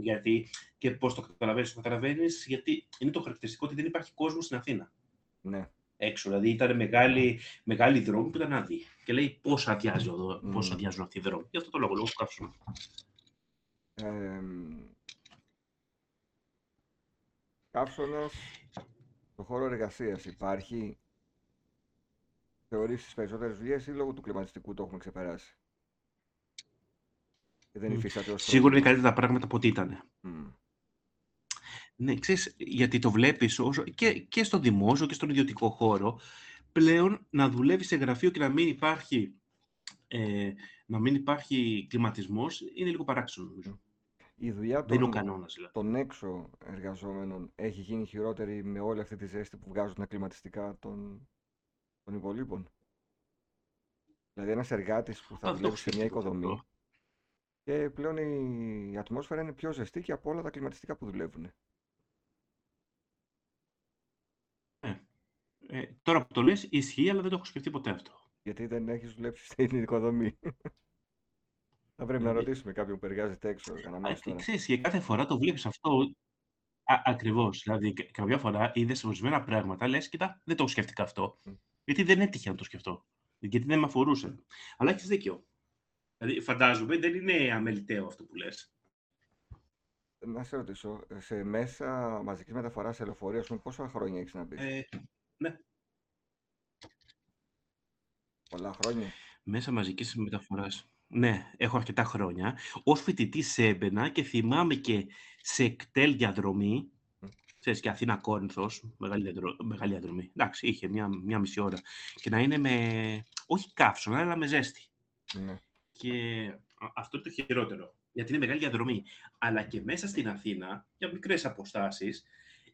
γιατί, και πώς το καταλαβαίνεις, το καταλαβαίνεις, γιατί είναι το χαρακτηριστικό ότι δεν υπάρχει κόσμος στην Αθήνα. Ναι. Έξω, δηλαδή ήταν μεγάλη, μεγάλη δρόμη που ήταν άδειοι. Και λέει πώς αδειάζει εδώ, πώς Μμμ. αδειάζουν αυτοί οι δρόμοι. Γι' αυτό το λόγο, λόγω του καύσωνα. Εμ, καύσωνας στο χώρο εργασίας υπάρχει θεωρείς τις περισσότερες δουλειές ή λόγω του κλιματιστικού το έχουμε ξεπεράσει; Και δεν Μμ. υφίσταται ως Σίγουρα είναι πρόβλημα. καλύτερα τα πράγματα από ό,τι ήταν. Μμ. Ναι, ξέρεις, γιατί το βλέπεις όσο, και, και στο δημόσιο και στον ιδιωτικό χώρο, πλέον να δουλεύεις σε γραφείο και να μην υπάρχει, ε, να μην υπάρχει κλιματισμός είναι λίγο παράξενο νομίζω. Η δουλειά Δεν είναι ο των, κανόνας δηλαδή. των έξω εργαζόμενων έχει γίνει χειρότερη με όλη αυτή τη ζέστη που βγάζουν τα κλιματιστικά των, των υπολείπων; Δηλαδή ένας εργάτης που θα Α, δεν το δουλεύει έχω σε μια σκεφτεί καθόλου οικοδομή αυτό. Και πλέον η, η ατμόσφαιρα είναι πιο ζεστή και από όλα τα κλιματιστικά που δουλεύουν. Ε, ε, τώρα που το λες ισχύει, αλλά δεν το έχω σκεφτεί ποτέ αυτό. Γιατί δεν έχεις δουλέψει στην οικοδομή. Θα πρέπει να Δηλαδή, ρωτήσουμε κάποιον που εργάζεται έξω, για να α, μάθει και τώρα. ξέρεις, και κάθε φορά το βλέπεις αυτό α, ακριβώς. Δηλαδή, κα- καμιά φορά είδες ορισμένα πράγματα, λες, κοίτα, δεν το σκέφτηκα αυτό. Μμ. Γιατί δεν έτυχε να το σκεφτώ. Γιατί δεν με αφορούσε. Αλλά έχεις δίκιο. Δηλαδή, φαντάζομαι, δεν είναι αμεληταίο αυτό που λες. Να σε ρωτήσω, σε μέσα μαζικής μεταφοράς σε λεωφορείο, ας πούμε, πόσα χρόνια έχεις να μπεις; Ε, ναι, Πολλά χρόνια. μέσα μαζικής μεταφοράς. Ναι, έχω αρκετά χρόνια. Ως φοιτητή έμπαινα και θυμάμαι και σε κτέλ διαδρομή, Μμ. ξέρεις, και Αθήνα Κόρινθος, μεγάλη, διαδρο- μεγάλη διαδρομή. Εντάξει, είχε μια, μια μισή ώρα. Και να είναι με, όχι καύσωνα, αλλά με ζέστη. Ναι. Και α- αυτό είναι το χειρότερο. Γιατί είναι μεγάλη διαδρομή. Αλλά και μέσα στην Αθήνα, για μικρές αποστάσεις,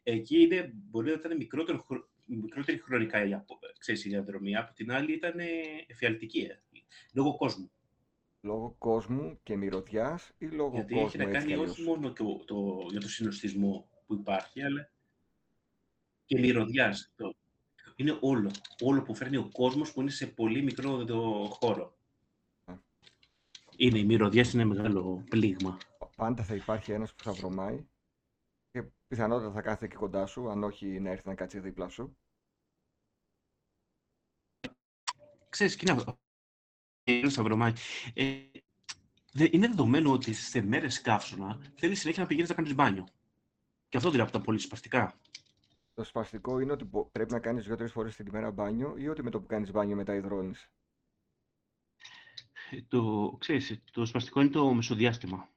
εκεί είναι, μπορεί να ήταν μικρότερο, χρο- μικρότερη χρονικά η, απο- ξέρεις, η διαδρομή. Από την άλλη ήταν ε, εφιαλτική, ε, λόγω κόσμου. Λόγω κόσμου και μυρωδιάς ή λόγω Γιατί έχει κόσμου να έτσι κι κάνει αλλιώς; όχι μόνο το, το, για το συνοστισμό που υπάρχει, αλλά και μυρωδιάς. Το, είναι όλο. Όλο που φέρνει ο κόσμος που είναι σε πολύ μικρό το χώρο. Α. Είναι, οι μυρωδιές είναι μεγάλο πλήγμα. Πάντα θα υπάρχει ένας που θα βρωμάει και πιθανότατα θα κάθεται και κοντά σου, αν όχι να έρθει να κάτσει δίπλα σου. Ξέρεις, και είναι αυτό. Είναι στα βρωμάκια. Ε, δε- είναι δεδομένο ότι σε μέρες καύσωνα θέλεις συνέχεια να πηγαίνεις να κάνεις μπάνιο. Και αυτό δηλαδή από τα πολύ σπαστικά. Το σπαστικό είναι ότι μπο- πρέπει να κάνεις δύο-τρεις φορές την ημέρα μπάνιο ή ότι με το που κάνεις μπάνιο μετά υδρώνεις. Ε, Το, ξέρεις, το σπαστικό είναι το μεσοδιάστημα.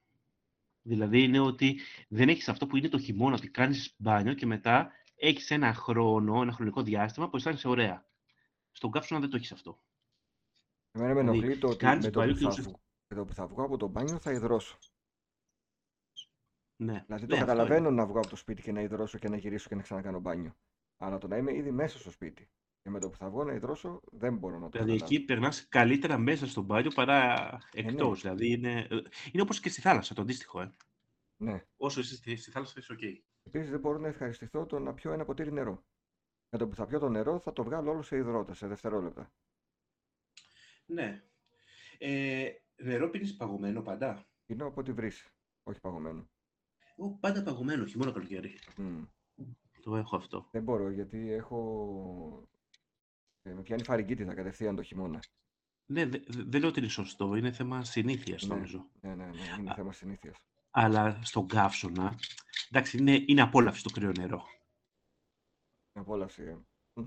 Δηλαδή είναι ότι δεν έχεις αυτό που είναι το χειμώνα, ότι κάνεις μπάνιο και μετά έχεις ένα χρόνο, ένα χρονικό διάστημα που αισθάνεσαι ωραία. Στον καύσωνα δεν το έχεις αυτό. Εμένα με Δηλαδή, ενοχλεί το ότι κάνεις με το, μπάνιο που και θα ουσιαστικά- βγω, με το που θα βγω από το μπάνιο θα υδρώσω. Ναι, Δηλαδή ναι, το αυτό καταλαβαίνω είναι. να βγω από το σπίτι και να υδρώσω και να γυρίσω και να ξανακάνω μπάνιο. Αλλά το να είμαι ήδη μέσα στο σπίτι και με το που θα βγω να ιδρώσω δεν μπορώ να το Δηλαδή καταλάβω. εκεί περνάς καλύτερα μέσα στο μπάνιο παρά Ε, ναι, εκτός. Δηλαδή είναι, ε, είναι όπως και στη θάλασσα, το αντίστοιχο. Ε. ναι. Όσο είσαι στη, στη θάλασσα είσαι οκ. Επίσης δεν μπορώ να ευχαριστηθώ το να πιω ένα ποτήρι νερό. Με το που θα πιω το νερό θα το βγάλω όλο σε ιδρώτα, σε δευτερόλεπτα. Ναι. Ε, νερό πίνεις παγωμένο πάντα; Πίνω από τη βρύση, όχι παγωμένο. Εγώ πάντα παγωμένο, χειμώνα καλοκαίρι. Μμ. Το έχω αυτό. Δεν μπορώ γιατί έχω... ε, με πιάνει φαρικίτιδα κατευθείαν το χειμώνα. Ναι, δε- δε- δεν λέω ότι είναι σωστό, είναι θέμα συνήθειας Ναι, νομίζω. ναι, ναι, ναι, είναι Α- θέμα συνήθειας. Αλλά στον καύσωνα, εντάξει, είναι, είναι απόλαυση το κρύο νερό. Με απόλαυση. ε. Μμ.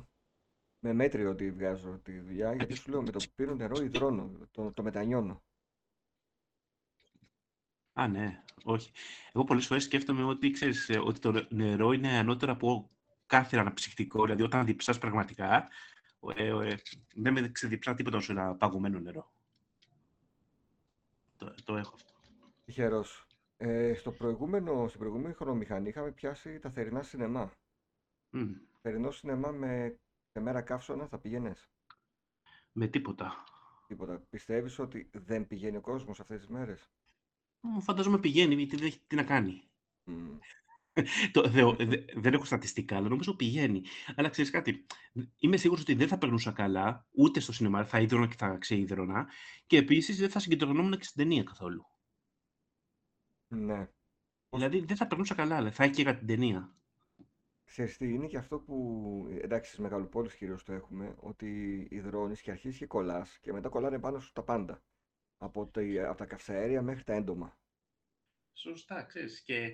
Με μέτριο ότι βγάζω τη δουλειά, γιατί σου λέω με το που πίνω νερό υδρώνω, το, το μετανιώνω. Α, ναι, όχι. Εγώ πολλές φορές σκέφτομαι ότι, ξέρεις, ε, ότι το νερό είναι ανώτερο από κάθε αναψυκτικό. Δηλαδή, όταν διψάς πραγματικά, ε, ε, δεν με ξεδιψά τίποτα όσο ένα παγωμένο νερό. Το, το έχω αυτό. Τυχερός. Ε, στο προηγούμενο, στην προηγούμενη χρονομηχανή είχαμε πιάσει τα θερινά σινεμά. Μμ, Θερινό σινεμά με σε μέρα καύσωνα θα πηγαίνες. με τίποτα. Τίποτα. Πιστεύεις ότι δεν πηγαίνει ο κόσμος αυτές τις μέρες; Μου φαντάζομαι πηγαίνει, γιατί δεν έχει τι να κάνει. Μμ. Το, δε- δε- δεν έχω στατιστικά, αλλά νομίζω πηγαίνει. Αλλά ξέρεις κάτι, είμαι σίγουρος ότι δεν θα περνούσα καλά, ούτε στο σινεμά, θα ίδρωνα και θα ξείδρωνα, και επίσης δεν θα συγκεντρωνόμουν και στην ταινία καθόλου. Ναι. Πώς- Δηλαδή δεν θα περνούσα καλά, αλλά θα έκαιγα την ταινία. Ξέρεις τι, είναι και αυτό που, εντάξει, στις μεγαλοπόλεις κυρίως το έχουμε, ότι υδρώνεις και αρχίζεις και κολλάς και μετά κολλάνε πάνω σου τα πάντα. Από, τη, από τα καυσαέρια μέχρι τα έντομα. Σωστά, ξέρεις. Και,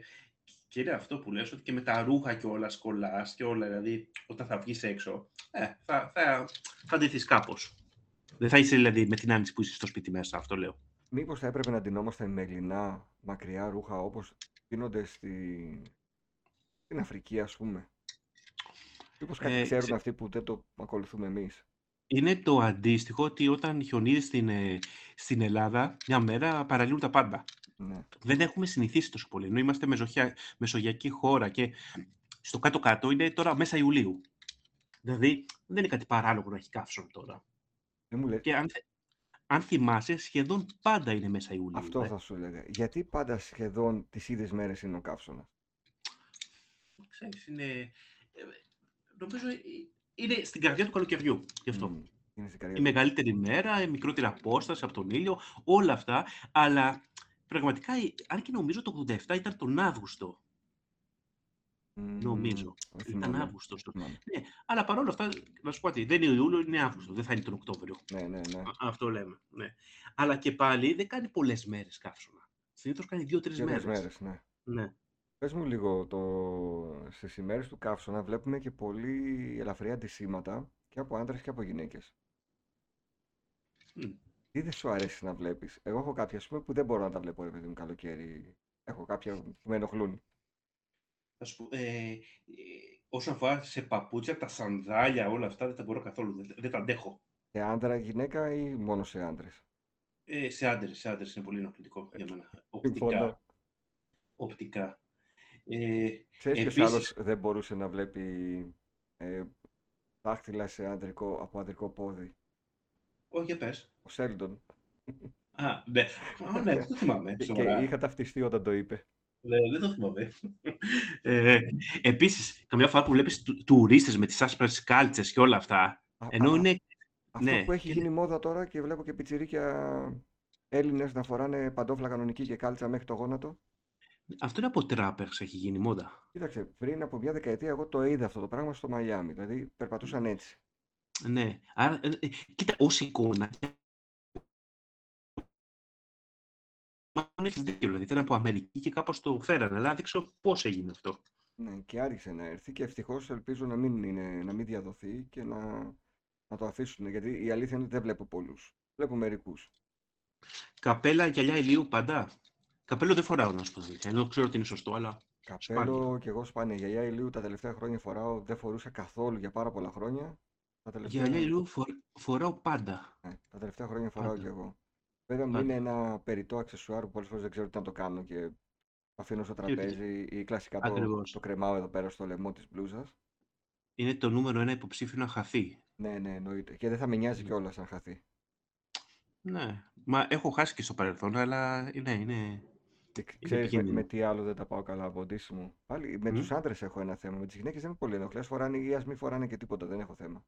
Και είναι αυτό που λες ότι και με τα ρούχα και όλα σκολάς και όλα, δηλαδή όταν θα βγεις έξω, ε, θα, θα, θα ντυθείς κάπως. Δεν θα είσαι δηλαδή με την άνοιξη που είσαι στο σπίτι μέσα, αυτό λέω. Μήπως θα έπρεπε να ντυνόμαστε με λινά, μακριά ρούχα όπως γίνονται στη... στην Αφρική ας πούμε. Μήπως κάτι Ε, ξέρουν ξε- αυτοί που δεν το ακολουθούμε εμείς. Είναι το αντίστοιχο ότι όταν χιονίζει στην, ε, στην Ελλάδα, μια μέρα παραλύουν τα πάντα. Ναι. Δεν έχουμε συνηθίσει τόσο πολύ. Ενώ είμαστε μεσοχιά, μεσογειακή χώρα και στο κάτω-κάτω είναι τώρα μέσα Ιουλίου. Δηλαδή δεν είναι κάτι παράλογο να έχει καύσωνα τώρα. Δεν μου λες, Και αν, θε- αν θυμάσαι, σχεδόν πάντα είναι μέσα Ιουλίου. αυτό ε. θα σου έλεγα. Γιατί πάντα σχεδόν τις ίδιες μέρες είναι ο καύσωνας; Ξέρεις, είναι, ε, νομίζω ε, είναι στην καρδιά του καλοκαιριού. Γι' αυτό. Μμ, Είναι στην καρδιά Η του. μεγαλύτερη μέρα, η μικρότερη απόσταση από τον ήλιο, όλα αυτά. Αλλά πραγματικά, ε, αν και νομίζω το 87 ήταν τον Αύγουστο. Μμ, Νομίζω. δεν Ήταν θυμάμαι, Αύγουστος. δεν θυμάμαι. Ναι, αλλά παρόλα αυτά, να σου πω ότι δεν είναι Ιούλιο, είναι Αύγουστο. Δεν θα είναι τον Οκτώβριο. Ναι, ναι, ναι. Α- Αυτό λέμε. Ναι. Αλλά και πάλι δεν κάνει πολλές μέρες καύσωνα. Συνήθως κάνει δύο-τρεις Για τρεις μέρες. μέρες, ναι. Ναι. Πες μου λίγο, το... στις ημέρες του καύσωνα βλέπουμε και πολύ ελαφριά αντισήματα και από άντρες και από γυναίκες. Μμ. Τι δεν σου αρέσει να βλέπεις; Εγώ έχω κάποια, ας πούμε, που δεν μπορώ να τα βλέπω, ρε παιδί μου, καλοκαίρι. Έχω κάποια που με ενοχλούν. Θα σου πω, ε, ε, όσον αφορά σε παπούτσια, τα σανδάλια, όλα αυτά δεν τα μπορώ καθόλου. Δεν, δεν τα αντέχω. Σε άντρα, γυναίκα ή μόνο σε άντρες; Ε, σε άντρες, σε άντρες είναι πολύ ενοχλητικό για μένα. Συμφωνώ. Οπτικά. Οπτικά. Ε, Ξέρεις ποιος επίσης, άλλος δεν μπορούσε να βλέπει ε, δάχτυλα σε αντρικό, από αντρικό πόδι; όχι, για πες. Ο Σέλντον. Α, ναι. Α, ναι, δεν το θυμάμαι. Και, και σοβαρά. είχα ταυτιστεί όταν το είπε. Ναι, δεν το θυμάμαι. Ε, επίσης, καμιά φορά που βλέπεις του, τουρίστες με τις άσπρες κάλτσες και όλα αυτά, Α, ενώ α, είναι... Αυτό ναι, που έχει και γίνει μόδα τώρα και βλέπω και πιτσιρίκια Έλληνες να φοράνε παντόφλα κανονική και κάλτσα μέχρι το γόνατο. Αυτό είναι από τράπερς, έχει γίνει μόδα. Κοίταξε, πριν από μια δεκαετία εγώ το είδα αυτό το πράγμα στο Μαϊάμι. Δηλαδή περπατούσαν έτσι. Ναι, άρα, ε, ε, κοίτα, ως εικόνα, μάλλον έχεις δίκιο, δηλαδή ήταν από Αμερική και κάπως το φέρανε, αλλά δεν ξέρω πώς έγινε αυτό. Ναι, και άρχισε να έρθει και ευτυχώς ελπίζω να μην, είναι, να μην διαδοθεί και να, να το αφήσουν. Γιατί η αλήθεια είναι ότι δεν βλέπω πολλούς. Βλέπω μερικούς. Καπέλα, γυαλιά ηλίου πάντα. Καπέλο δεν φοράω, να σου πω την αλήθεια, ενώ ξέρω ότι είναι σωστό, αλλά σπάνια. Καπέλο και εγώ σπάνια. Γιαγιά ηλίου τα τελευταία χρόνια φοράω. Δεν φορούσα καθόλου για πάρα πολλά χρόνια. Τα τελευταία, Γυαλιά ηλίου φορ- φοράω πάντα. ναι, τα τελευταία χρόνια φοράω Πάντα. κι εγώ. Βέβαια μου Πάντα. είναι ένα περιττό αξεσουάρ που πολλές φορές δεν ξέρω τι να το κάνω και το αφήνω στο Και τι- τραπέζι ή κλασικά το, Ακριβώς. το κρεμάω εδώ πέρα στο λαιμό της μπλούζας. Είναι το νούμερο ένα υποψήφιο να χαθεί. Ναι, ναι, εννοείται. Και δεν θα με νοιάζει Ναι. κιόλας αν χαθεί. Ναι, μα έχω χάσει και στο παρελθόν, αλλά ναι, είναι, Και ξ- είναι ξέρεις με, με επικίνδυνο. τι άλλο δεν τα πάω καλά από ντύσιμο. Πάλι με Μμ. τους άντρες έχω ένα θέμα. Με τις γυναίκες δεν με πολύ ενοχλεί. Ας φοράνε ή ας μην φοράνε και τίποτα. Δεν έχω θέμα.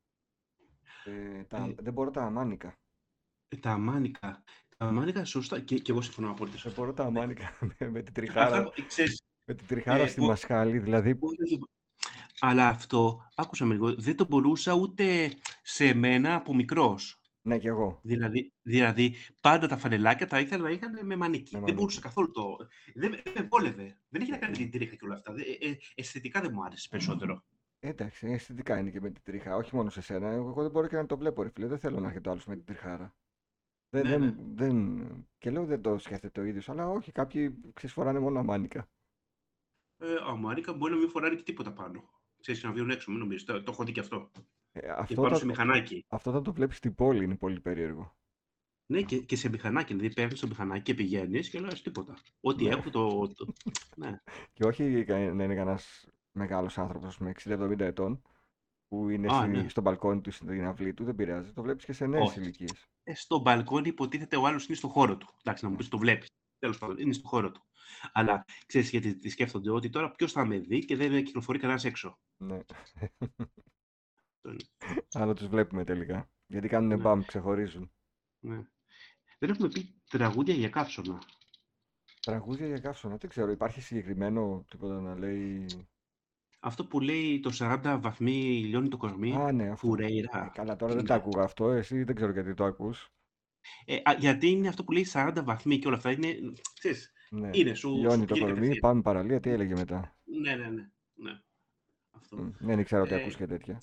Ε, τα, Ε, δεν μπορώ τα αμάνικα. Ε, Τα αμάνικα. Τα αμάνικα, σωστά. Και, και εγώ συμφωνώ απόλυτα σε Δεν αυτό. μπορώ τα Ναι. αμάνικα με, με την Αυτά, τριχάρα, που- ξέρεις, με την τριχάρα ε, στη που- μασχάλη. Δηλαδή, όχι, όχι, αλλά αυτό, άκουσα με λίγο, δεν το μπορούσα ούτε σε μένα από μικρός. Ναι κι εγώ. Δηλαδή, δηλαδή, πάντα τα φανελάκια τα ήθελα να είχαν με μανίκι. Με Δεν μπορούσα μανίκι. καθόλου το. Δεν με δεν με βόλευε. Δεν έχει να κάνει Ε, με την τρίχα και όλα αυτά. Ε, ε, αισθητικά δεν μου άρεσε περισσότερο. εντάξει, αισθητικά είναι και με την τριχάρα. Όχι μόνο σε σένα. Εγώ, εγώ δεν μπορώ και να το βλέπω, ρε φίλε. Δεν θέλω να έρχεται ο άλλος με την τριχάρα. Δεν, Ναι, ναι. δεν, δεν... Και λέω δεν το σκέφτεται ο ίδιος, αλλά όχι, κάποιοι ξέρεις, φοράνε μόνο αμάνικα. Ε, αμάρικα μπορεί να μην φοράνε και τίποτα πάνω. Ξέρεις, να βγαίνουν έξω, μην νομίζεις. Το, το έχω δει και αυτό. Ε, Και αυτό, πάνω όταν, σε μηχανάκι. αυτό όταν το βλέπεις στην πόλη είναι πολύ περίεργο. Ναι, και, και σε μηχανάκι. Δηλαδή, παίρνει το μηχανάκι και πηγαίνεις και λες τίποτα. Ό,τι Ναι. έχω το. το... ναι. Και όχι κα- να είναι κανένας μεγάλος άνθρωπος, ας πούμε, 60-70 ετών, που είναι Α, στη- ναι. στο μπαλκόνι του, στην αυλή του, δεν πειράζει. Το βλέπεις και σε νέες Όχι. ηλικίες. Ε, στο μπαλκόνι υποτίθεται ο άλλος είναι στο χώρο του. Εντάξει, να μου Ναι. πεις το βλέπεις. Τέλος πάντων, είναι στο χώρο του. Αλλά ξέρεις γιατί τι σκέφτονται, ότι τώρα ποιος θα με δει και δεν κυκλοφορεί κανένας έξω. Ναι. Αυτό είναι. Αλλά τους βλέπουμε τελικά. Γιατί κάνουν Ναι. μπαμ, ξεχωρίζουν. Ναι. Δεν έχουμε πει τραγούδια για καύσωνα. Τραγούδια για καύσωνα, δεν ξέρω. Υπάρχει συγκεκριμένο τίποτα να λέει; Αυτό που λέει το 40 βαθμοί λιώνει το κορμί, Α, ναι, αυτό. Ε, φουρέιρα. καλά, τώρα δεν Είναι. τα ακούγα αυτό. Εσύ δεν ξέρω γιατί το ακούς. Ε, α, γιατί είναι αυτό που λέει 40 βαθμοί και όλα αυτά. Είναι, ξέρεις, Ναι. Είναι, σου, Λιώνει σου το πηγαίνει κορμί, κατευθείαν. πάμε παραλία, τι έλεγε μετά. Ναι, ναι, ναι. ναι. Αυτό. Μ, Δεν ήξερα ότι Ε, ακούς και τέτοια.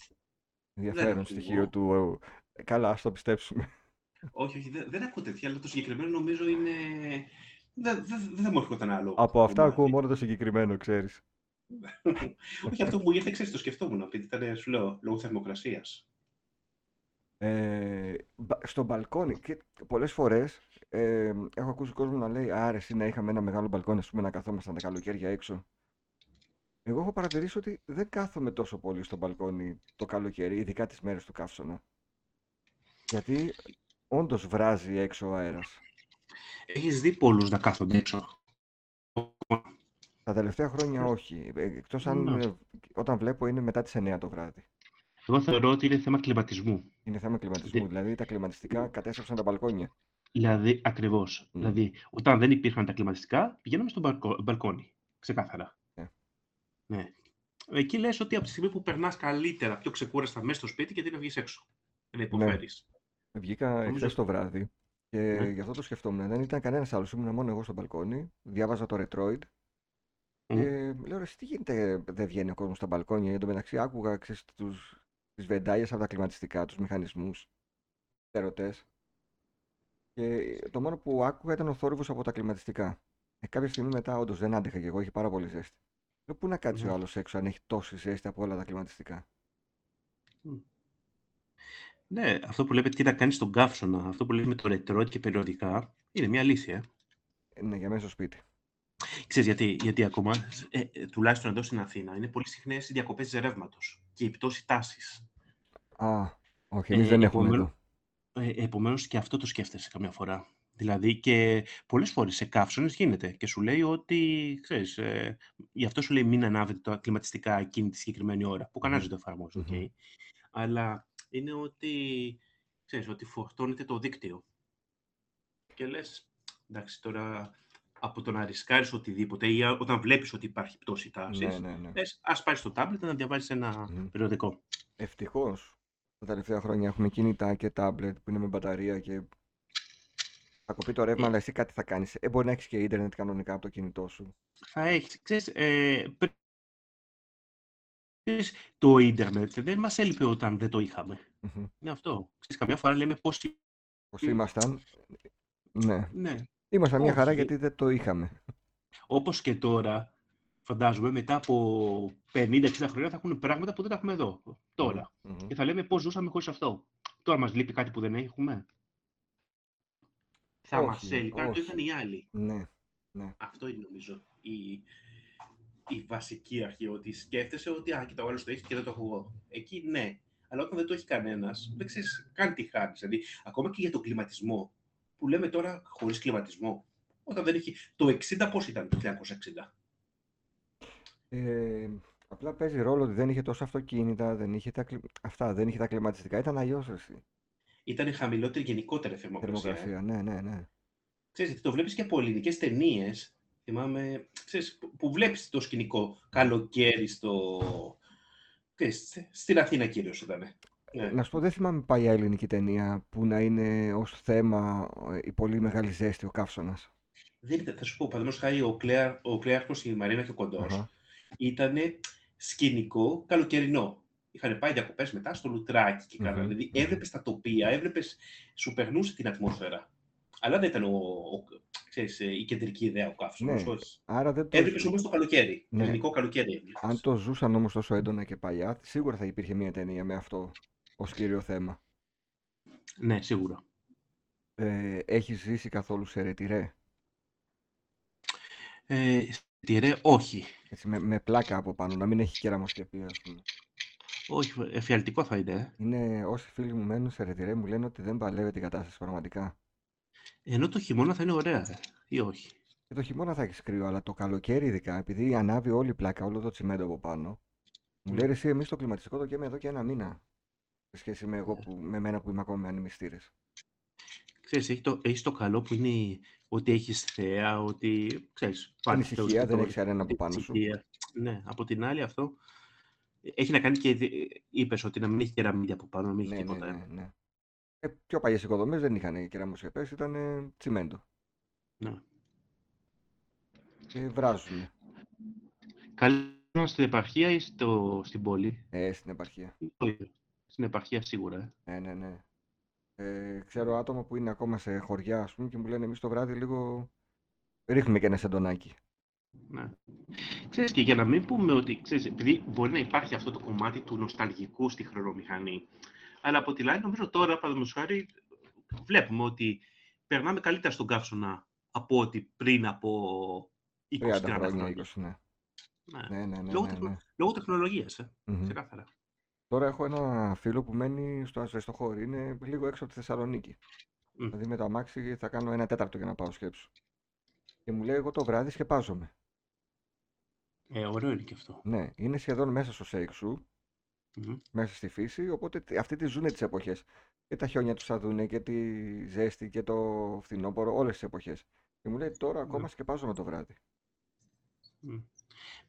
Δεν Ενδιαφέρον ακούω. στοιχείο του. ε, Καλά, ας το πιστέψουμε. Όχι, όχι, δεν, δεν ακούω τέτοια, αλλά το συγκεκριμένο νομίζω είναι. Δεν, δεν, δεν μου έρχονταν άλλο. Από αυτά κομμάτι. ακούω μόνο το συγκεκριμένο, ξέρεις. όχι, αυτό που μου ήρθε, ξέρεις, το σκεφτόμουν. Επειδή ήταν, σου λέω, λόγω θερμοκρασίας. Ε, μπα- στο μπαλκόνι, και πολλές φορές ε, έχω ακούσει κόσμο να λέει «Άρε, εσύ να είχαμε ένα μεγάλο μπαλκόνι, ας πούμε, να καθόμασταν τα καλοκαίρια έξω». Εγώ έχω παρατηρήσει ότι δεν κάθομαι τόσο πολύ στο μπαλκόνι το καλοκαίρι, ειδικά τις μέρες του καύσωνα. Γιατί όντως βράζει έξω ο αέρας. Έχεις δει πολλούς να κάθονται έξω; Τα τελευταία χρόνια όχι. Ε, Εκτός αν Ναι. ε, όταν βλέπω είναι μετά τις 9 το βράδυ. Εγώ θεωρώ ότι είναι θέμα κλιματισμού. Είναι θέμα κλιματισμού. Δι- Δηλαδή τα κλιματιστικά κατέστρεψαν τα μπαλκόνια. Δηλαδή, ακριβώς. Μμ. Δηλαδή, όταν δεν υπήρχαν τα κλιματιστικά, πηγαίναμε στο μπαλκο- μπαλκόνι. Ξεκάθαρα. Ναι. Ναι. Εκεί λες ότι από τη στιγμή που περνάς καλύτερα, πιο ξεκούραστα μέσα στο σπίτι, γιατί να βγεις έξω. Να υποφέρεις. Βγήκα Νομίζω- εχθές το βράδυ και Ναι. γι' αυτό το σκεφτόμουν. Δεν ήταν κανένας άλλος. Ήμουν μόνο εγώ στο μπαλκόνι. Διάβαζα το Retroid και λέω ρε, τι γίνεται, δεν βγαίνει ο κόσμος στα μπαλκόνια. Εν τω μεταξύ άκουγα ξέρεις, τους, τις βεντάγιες από τα κλιματιστικά, τους μηχανισμούς, ερωτές. Και το μόνο που άκουγα ήταν ο θόρυβος από τα κλιματιστικά. Ε, κάποια στιγμή μετά όντως δεν άντεχα και εγώ, είχε πάρα πολύ ζέστη. Λέω, πού να κάτσει ο Μμμ. άλλος έξω αν έχει τόση ζέστη από όλα τα κλιματιστικά; Ναι, αυτό που λέτε τι να κάνεις στον καύσωνα, αυτό που λέμε το ρετρό και περιοδικά, είναι μια λύση. Ε. Ε, Ναι, για μέσα στο σπίτι. Ξέρεις γιατί, γιατί ακόμα, ε, ε, τουλάχιστον εδώ στην Αθήνα, είναι πολύ συχνές οι διακοπές ρεύματος και η πτώση τάσης. Α, όχι, εμείς Ε, δεν έχουμε επομένως- εδώ. Ε, επομένως και αυτό το σκέφτεσαι καμιά φορά. Δηλαδή και πολλές φορές σε καύσωνες γίνεται και σου λέει ότι, ξέρεις, ε, γι' αυτό σου λέει μην ανάβετε τα κλιματιστικά εκείνη τη συγκεκριμένη ώρα, που κανένας Μμμ. δεν το εφαρμόζει, οκ. Μμμ. Αλλά είναι ότι, ξέρεις, ότι φορτώνεται το δίκτυο. Και λες, εντάξει, τώρα από το να ρισκάρεις οτιδήποτε ή α- όταν βλέπεις ότι υπάρχει πτώση τάσης, Ναι, ναι, ναι. λες, ας πάρεις το τάμπλετ να διαβάζεις ένα Μμμ. περιοδικό. Ευτυχώς τα τελευταία χρόνια έχουμε κινητά και τάμπλετ που είναι με μπαταρία και θα κοπεί το ρεύμα, Ε. αλλά εσύ κάτι θα κάνεις. Ε, μπορεί να έχεις και ίντερνετ κανονικά από το κινητό σου. θα έχεις, ξέρεις, ε, πρι- ξέρεις, το ίντερνετ δεν μας έλειπε όταν δεν το είχαμε. Μμμ. Είναι αυτό. Ξέρεις, καμιά φορά λέμε πώς... ή- Πώς ήμασταν. Ναι, Ναι, ήμασταν μια χαρά Όχι. γιατί δεν το είχαμε. όπως και τώρα, φαντάζομαι, μετά από 50-60 χρόνια θα έχουν πράγματα που δεν τα έχουμε εδώ, τώρα. Μμμ. Και θα λέμε πώς ζούσαμε χωρίς αυτό. Τώρα μας λείπει κάτι που δεν έχουμε. Θα μας Όχι, έλειπε, αν το όχι. είχαν οι άλλοι. Ναι, Αυτό είναι νομίζω η, η βασική αρχή, ότι σκέφτεσαι ότι α, κοίτα, ο άλλος το έχει και δεν το έχω εγώ. Εκεί ναι. Αλλά όταν δεν το έχει κανένας, δεν ξέρεις καν τι χάνεις. Δηλαδή, ακόμα και για τον κλιματισμό, που λέμε τώρα χωρίς κλιματισμό. Όταν δεν έχει. Το 60 πώς ήταν το 1960. Ε, απλά παίζει ρόλο ότι δεν είχε τόσα αυτοκίνητα, δεν είχε τα, κλι- αυτά, δεν είχε τα κλιματιστικά. Ήταν αλλιώς ρε εσύ. Ήταν χαμηλότερη γενικότερη θερμοκρασία. ε. Θερμοκρασία, ναι, ναι, ναι. Ξέρεις, γιατί το βλέπεις και από ελληνικές ταινίες. Θυμάμαι, ξέρεις, που, που βλέπεις το σκηνικό καλοκαίρι στο... Ξέρεις, στην Αθήνα κυρίως ήταν. Ναι. Να σου πω, δεν θυμάμαι παλιά ελληνική ταινία που να είναι ως θέμα ε, η πολύ μεγάλη ζέστη, ο καύσωνας. Δεν ήταν, θα σου πω, παραδείγματος χάρη, ο, Κλέαρ, ο Κλέαρχος, η Μαρίνα και ο Κοντός, Αχα. ήταν σκηνικό καλοκαιρινό. Είχαν πάει διακοπές μετά στο Λουτράκι και καλά. Μμμ, Δηλαδή μμμ. έβλεπες τα τοπία, έβλεπες, σου περνούσε την ατμόσφαιρα. Αλλά δεν ήταν ο, ο, ξέρεις, ε, η κεντρική ιδέα ο καύσωνας, Ναι. όχι. Άρα δεν το Έβλεπες ζου- όμως το καλοκαίρι. Το Ναι. ελληνικό καλοκαίρι έβλεπες. Αν το ζούσαν όμως τόσο έντονα και παλιά, σίγουρα θα υπήρχε μια ταινία με αυτό ως κύριο θέμα. Ναι, σίγουρα. Ε, έχεις ζήσει καθόλου σε ρετυρέ, Ε, τι ρε, όχι. έτσι, με, με πλάκα από πάνω, να μην έχει κεραμοσκεπία, ας πούμε. Όχι, εφιαλτικό θα είναι. ε. Είναι όσοι φίλοι μου μένουν σε ρετυρέ μου λένε ότι δεν παλεύει η κατάσταση πραγματικά. Ενώ το χειμώνα θα είναι ωραία, ε, ή όχι; Και το χειμώνα θα έχεις κρύο, αλλά το καλοκαίρι ειδικά, επειδή ανάβει όλη η πλάκα, όλο το τσιμέντο από πάνω, μου λέει ρε εσύ, εμείς το κλιματιστικό το καίμε εδώ και ένα μήνα. Σε σχέση με, εγώ που, με μένα που είμαι ακόμα με ανεμιστήρες. Ξέρεις, έχει το, έχεις το καλό που είναι ότι έχεις θέα, ότι, ξέρεις, πάλι ησυχία, θεός και δεν το- έχεις αρένα από την πάνω σου. ησυχία. Ναι, από την άλλη αυτό έχει να κάνει και, δι- είπες ότι να μην έχει κεραμίδια από πάνω, να μην έχει Ναι, ναι, τίποτα. ναι, ναι. Ε, πιο παλιές οικοδομές δεν είχαν κεραμοσκεπές, ήταν τσιμέντο. Ναι. και βράζουν. Καλύτερα στην επαρχία ή στο, στην πόλη; Ε, στην επαρχία. Στην επαρχία σίγουρα. ε. Ναι, ναι, ναι. Ε, ξέρω άτομα που είναι ακόμα σε χωριά, ας πούμε, και μου λένε εμείς το βράδυ λίγο ρίχνουμε και ένα σεντονάκι. Ναι. Ξέρεις, και για να μην πούμε ότι, ξέρεις, επειδή μπορεί να υπάρχει αυτό το κομμάτι του νοσταλγικού στη χρονομηχανή, αλλά από την άλλη, νομίζω τώρα, παραδείγματος χάρη, βλέπουμε ότι περνάμε καλύτερα στον καύσωνα από ότι πριν από 20-30 30 χρόνια. χρόνια, 20, ναι. Ναι. Ναι, ναι, ναι, Λόγω, ναι, τεχνο- ναι. λόγω τεχνολογίας, ε. Μμμ. Ξεκάθαρα. Τώρα έχω ένα φίλο που μένει στο Αζεστοχώρι, είναι λίγο έξω από τη Θεσσαλονίκη. Μμ. Δηλαδή με το αμάξι θα κάνω ένα τέταρτο για να πάω σκέψου. Και μου λέει, εγώ το βράδυ σκεπάζομαι. Ε, ωραίο είναι και αυτό. Ναι, είναι σχεδόν μέσα στο σέικ σου, Μμμ. μέσα στη φύση, οπότε τε- αυτοί τις ζουνε τις εποχές. Και τα χιόνια τους θα δούνε και τη ζέστη και το φθινόπωρο, όλες τις εποχές. Και μου λέει, τώρα ακόμα Ναι. σκεπάζομαι το βράδυ. Μμ.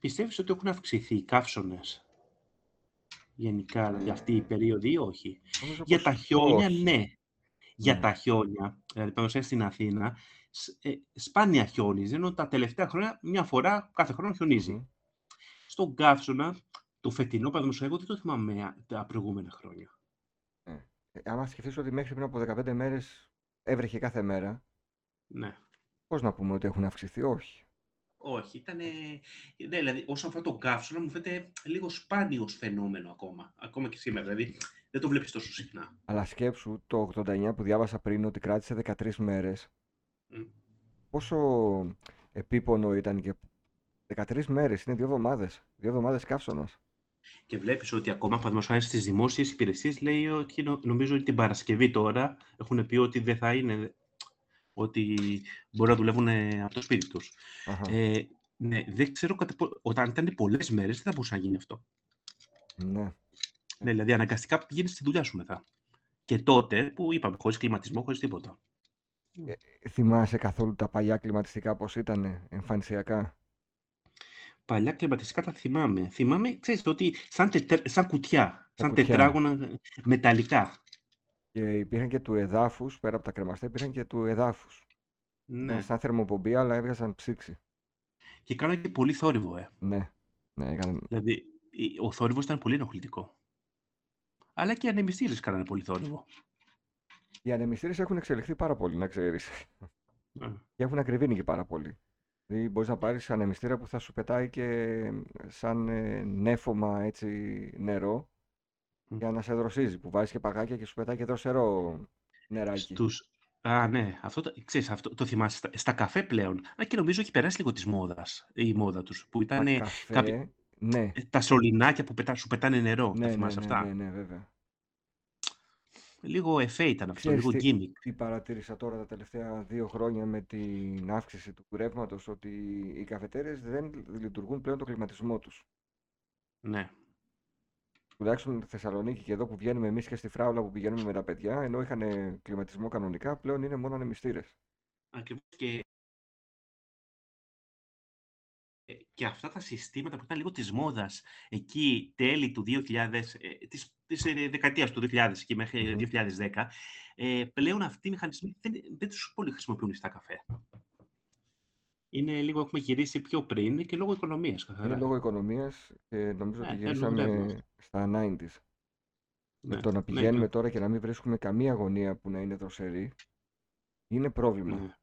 Πιστεύεις ότι έχουν αυξηθεί οι καύσωνες γενικά για αυτή η περίοδο ή όχι; Νομίζω Για πως τα χιόνια, όχι. ναι. Για Ναι. τα χιόνια, δηλαδή πάνω στην Αθήνα, σ- ε, σπάνια χιόνιζε, ενώ τα τελευταία χρόνια μια φορά κάθε χρόνο χιονίζει. Μμμ. Στον καύσωνα, το φετινό παραδείγματος εγώ δεν το θυμάμαι α, τα προηγούμενα χρόνια. Ε, άμα σκεφτείς ότι μέχρι πριν από 15 μέρες έβρεχε κάθε μέρα, Ναι. πώς να πούμε ότι έχουν αυξηθεί, όχι. Όχι, ήταν. Ναι, δηλαδή, όσον αφορά τον καύσωνα, μου φαίνεται λίγο σπάνιος φαινόμενο ακόμα. Ακόμα και σήμερα. Δηλαδή, δεν το βλέπεις τόσο συχνά. Αλλά σκέψου το 89 που διάβασα πριν ότι κράτησε 13 μέρες. Μμ. Πόσο επίπονο ήταν και 13 μέρες, είναι δύο εβδομάδες. Δύο εβδομάδες καύσωνας. Και βλέπεις ότι ακόμα, παραδείγματο χάρη στις δημόσιες υπηρεσίες, λέει ότι νο- νομίζω ότι την Παρασκευή τώρα έχουν πει ότι δεν θα είναι. ότι μπορεί να δουλεύουν ε, από το σπίτι τους. Αχα. Ε, ναι, δεν ξέρω κατά πο- όταν ήταν πολλές μέρες, δεν θα μπορούσε να γίνει αυτό. Ναι. Ναι, δηλαδή, αναγκαστικά πηγαίνεις στη δουλειά σου μετά. Και τότε που είπαμε, χωρίς κλιματισμό, χωρίς τίποτα. Θυμάσαι καθόλου τα παλιά κλιματιστικά πώς ήταν εμφανισιακά; Παλιά κλιματιστικά τα θυμάμαι. Θυμάμαι, ξέρεις, το ότι σαν, τετρ- σαν κουτιά, σαν κουτιά. τετράγωνα ε, μεταλλικά. Και υπήρχαν και του εδάφους, πέρα από τα κρεμαστά, υπήρχαν και του εδάφους. Ναι. Ήταν σαν θερμοπομπή, αλλά έβγαζαν ψήξη. Και κάνανε και πολύ θόρυβο, ε. Ναι. Ναι, έκαναν... Δηλαδή, η- ο θόρυβος ήταν πολύ ενοχλητικό. Αλλά και οι ανεμιστήρες κάνανε πολύ θόρυβο. Οι ανεμιστήρες έχουν εξελιχθεί πάρα πολύ, να ξέρεις. Ναι. Και έχουν ακριβήνει και πάρα πολύ. Δηλαδή μπορείς να πάρεις ανεμιστήρα που θα σου πετάει και σαν ε, νέφωμα έτσι νερό Μμ. για να σε δροσίζει. Που βάζεις και παγάκια και σου πετάει και δροσερό νεράκι. Στους... Α, ναι, αυτό, το- ξέρεις, αυτό το θυμάσαι στα, στα καφέ πλέον. Α, και νομίζω έχει περάσει λίγο της μόδας, η μόδα τους. Που Τα ήταν καφέ, κάποιοι- ναι. τα σωληνάκια που πετά, σου πετάνε νερό. Ναι, τα ναι, θυμάσαι ναι, αυτά; ναι, ναι, βέβαια. Λίγο εφέ ήταν αυτό, Ξέρεις λίγο τι, gimmick. τι παρατήρησα τώρα τα τελευταία δύο χρόνια με την αύξηση του ρεύματος ότι οι καφετέρες δεν λειτουργούν πλέον το κλιματισμό τους. Ναι. Τουλάχιστον στη Θεσσαλονίκη και εδώ που βγαίνουμε εμείς και στη Φράουλα που πηγαίνουμε με τα παιδιά, ενώ είχαν κλιματισμό κανονικά, πλέον είναι μόνο ανεμιστήρες. Ακριβώς και... και αυτά τα συστήματα που ήταν λίγο της μόδας εκεί τέλη του 2000, ε, της, της ε, δεκαετίας του 2000 και μέχρι Μμμ. 2010, ε, πλέον αυτοί οι μηχανισμοί δεν, δεν τους πολύ χρησιμοποιούν στα καφέ. Είναι λίγο, έχουμε γυρίσει πιο πριν και λόγω οικονομίας, Είναι καθαρά. λόγω οικονομίας και νομίζω ότι Ναι, θέλουν ρεύμα. γυρίσαμε στα 90s. Με Ναι, το να ναι, πηγαίνουμε και- τώρα και να μην βρίσκουμε καμία γωνία που να είναι δροσερή, είναι πρόβλημα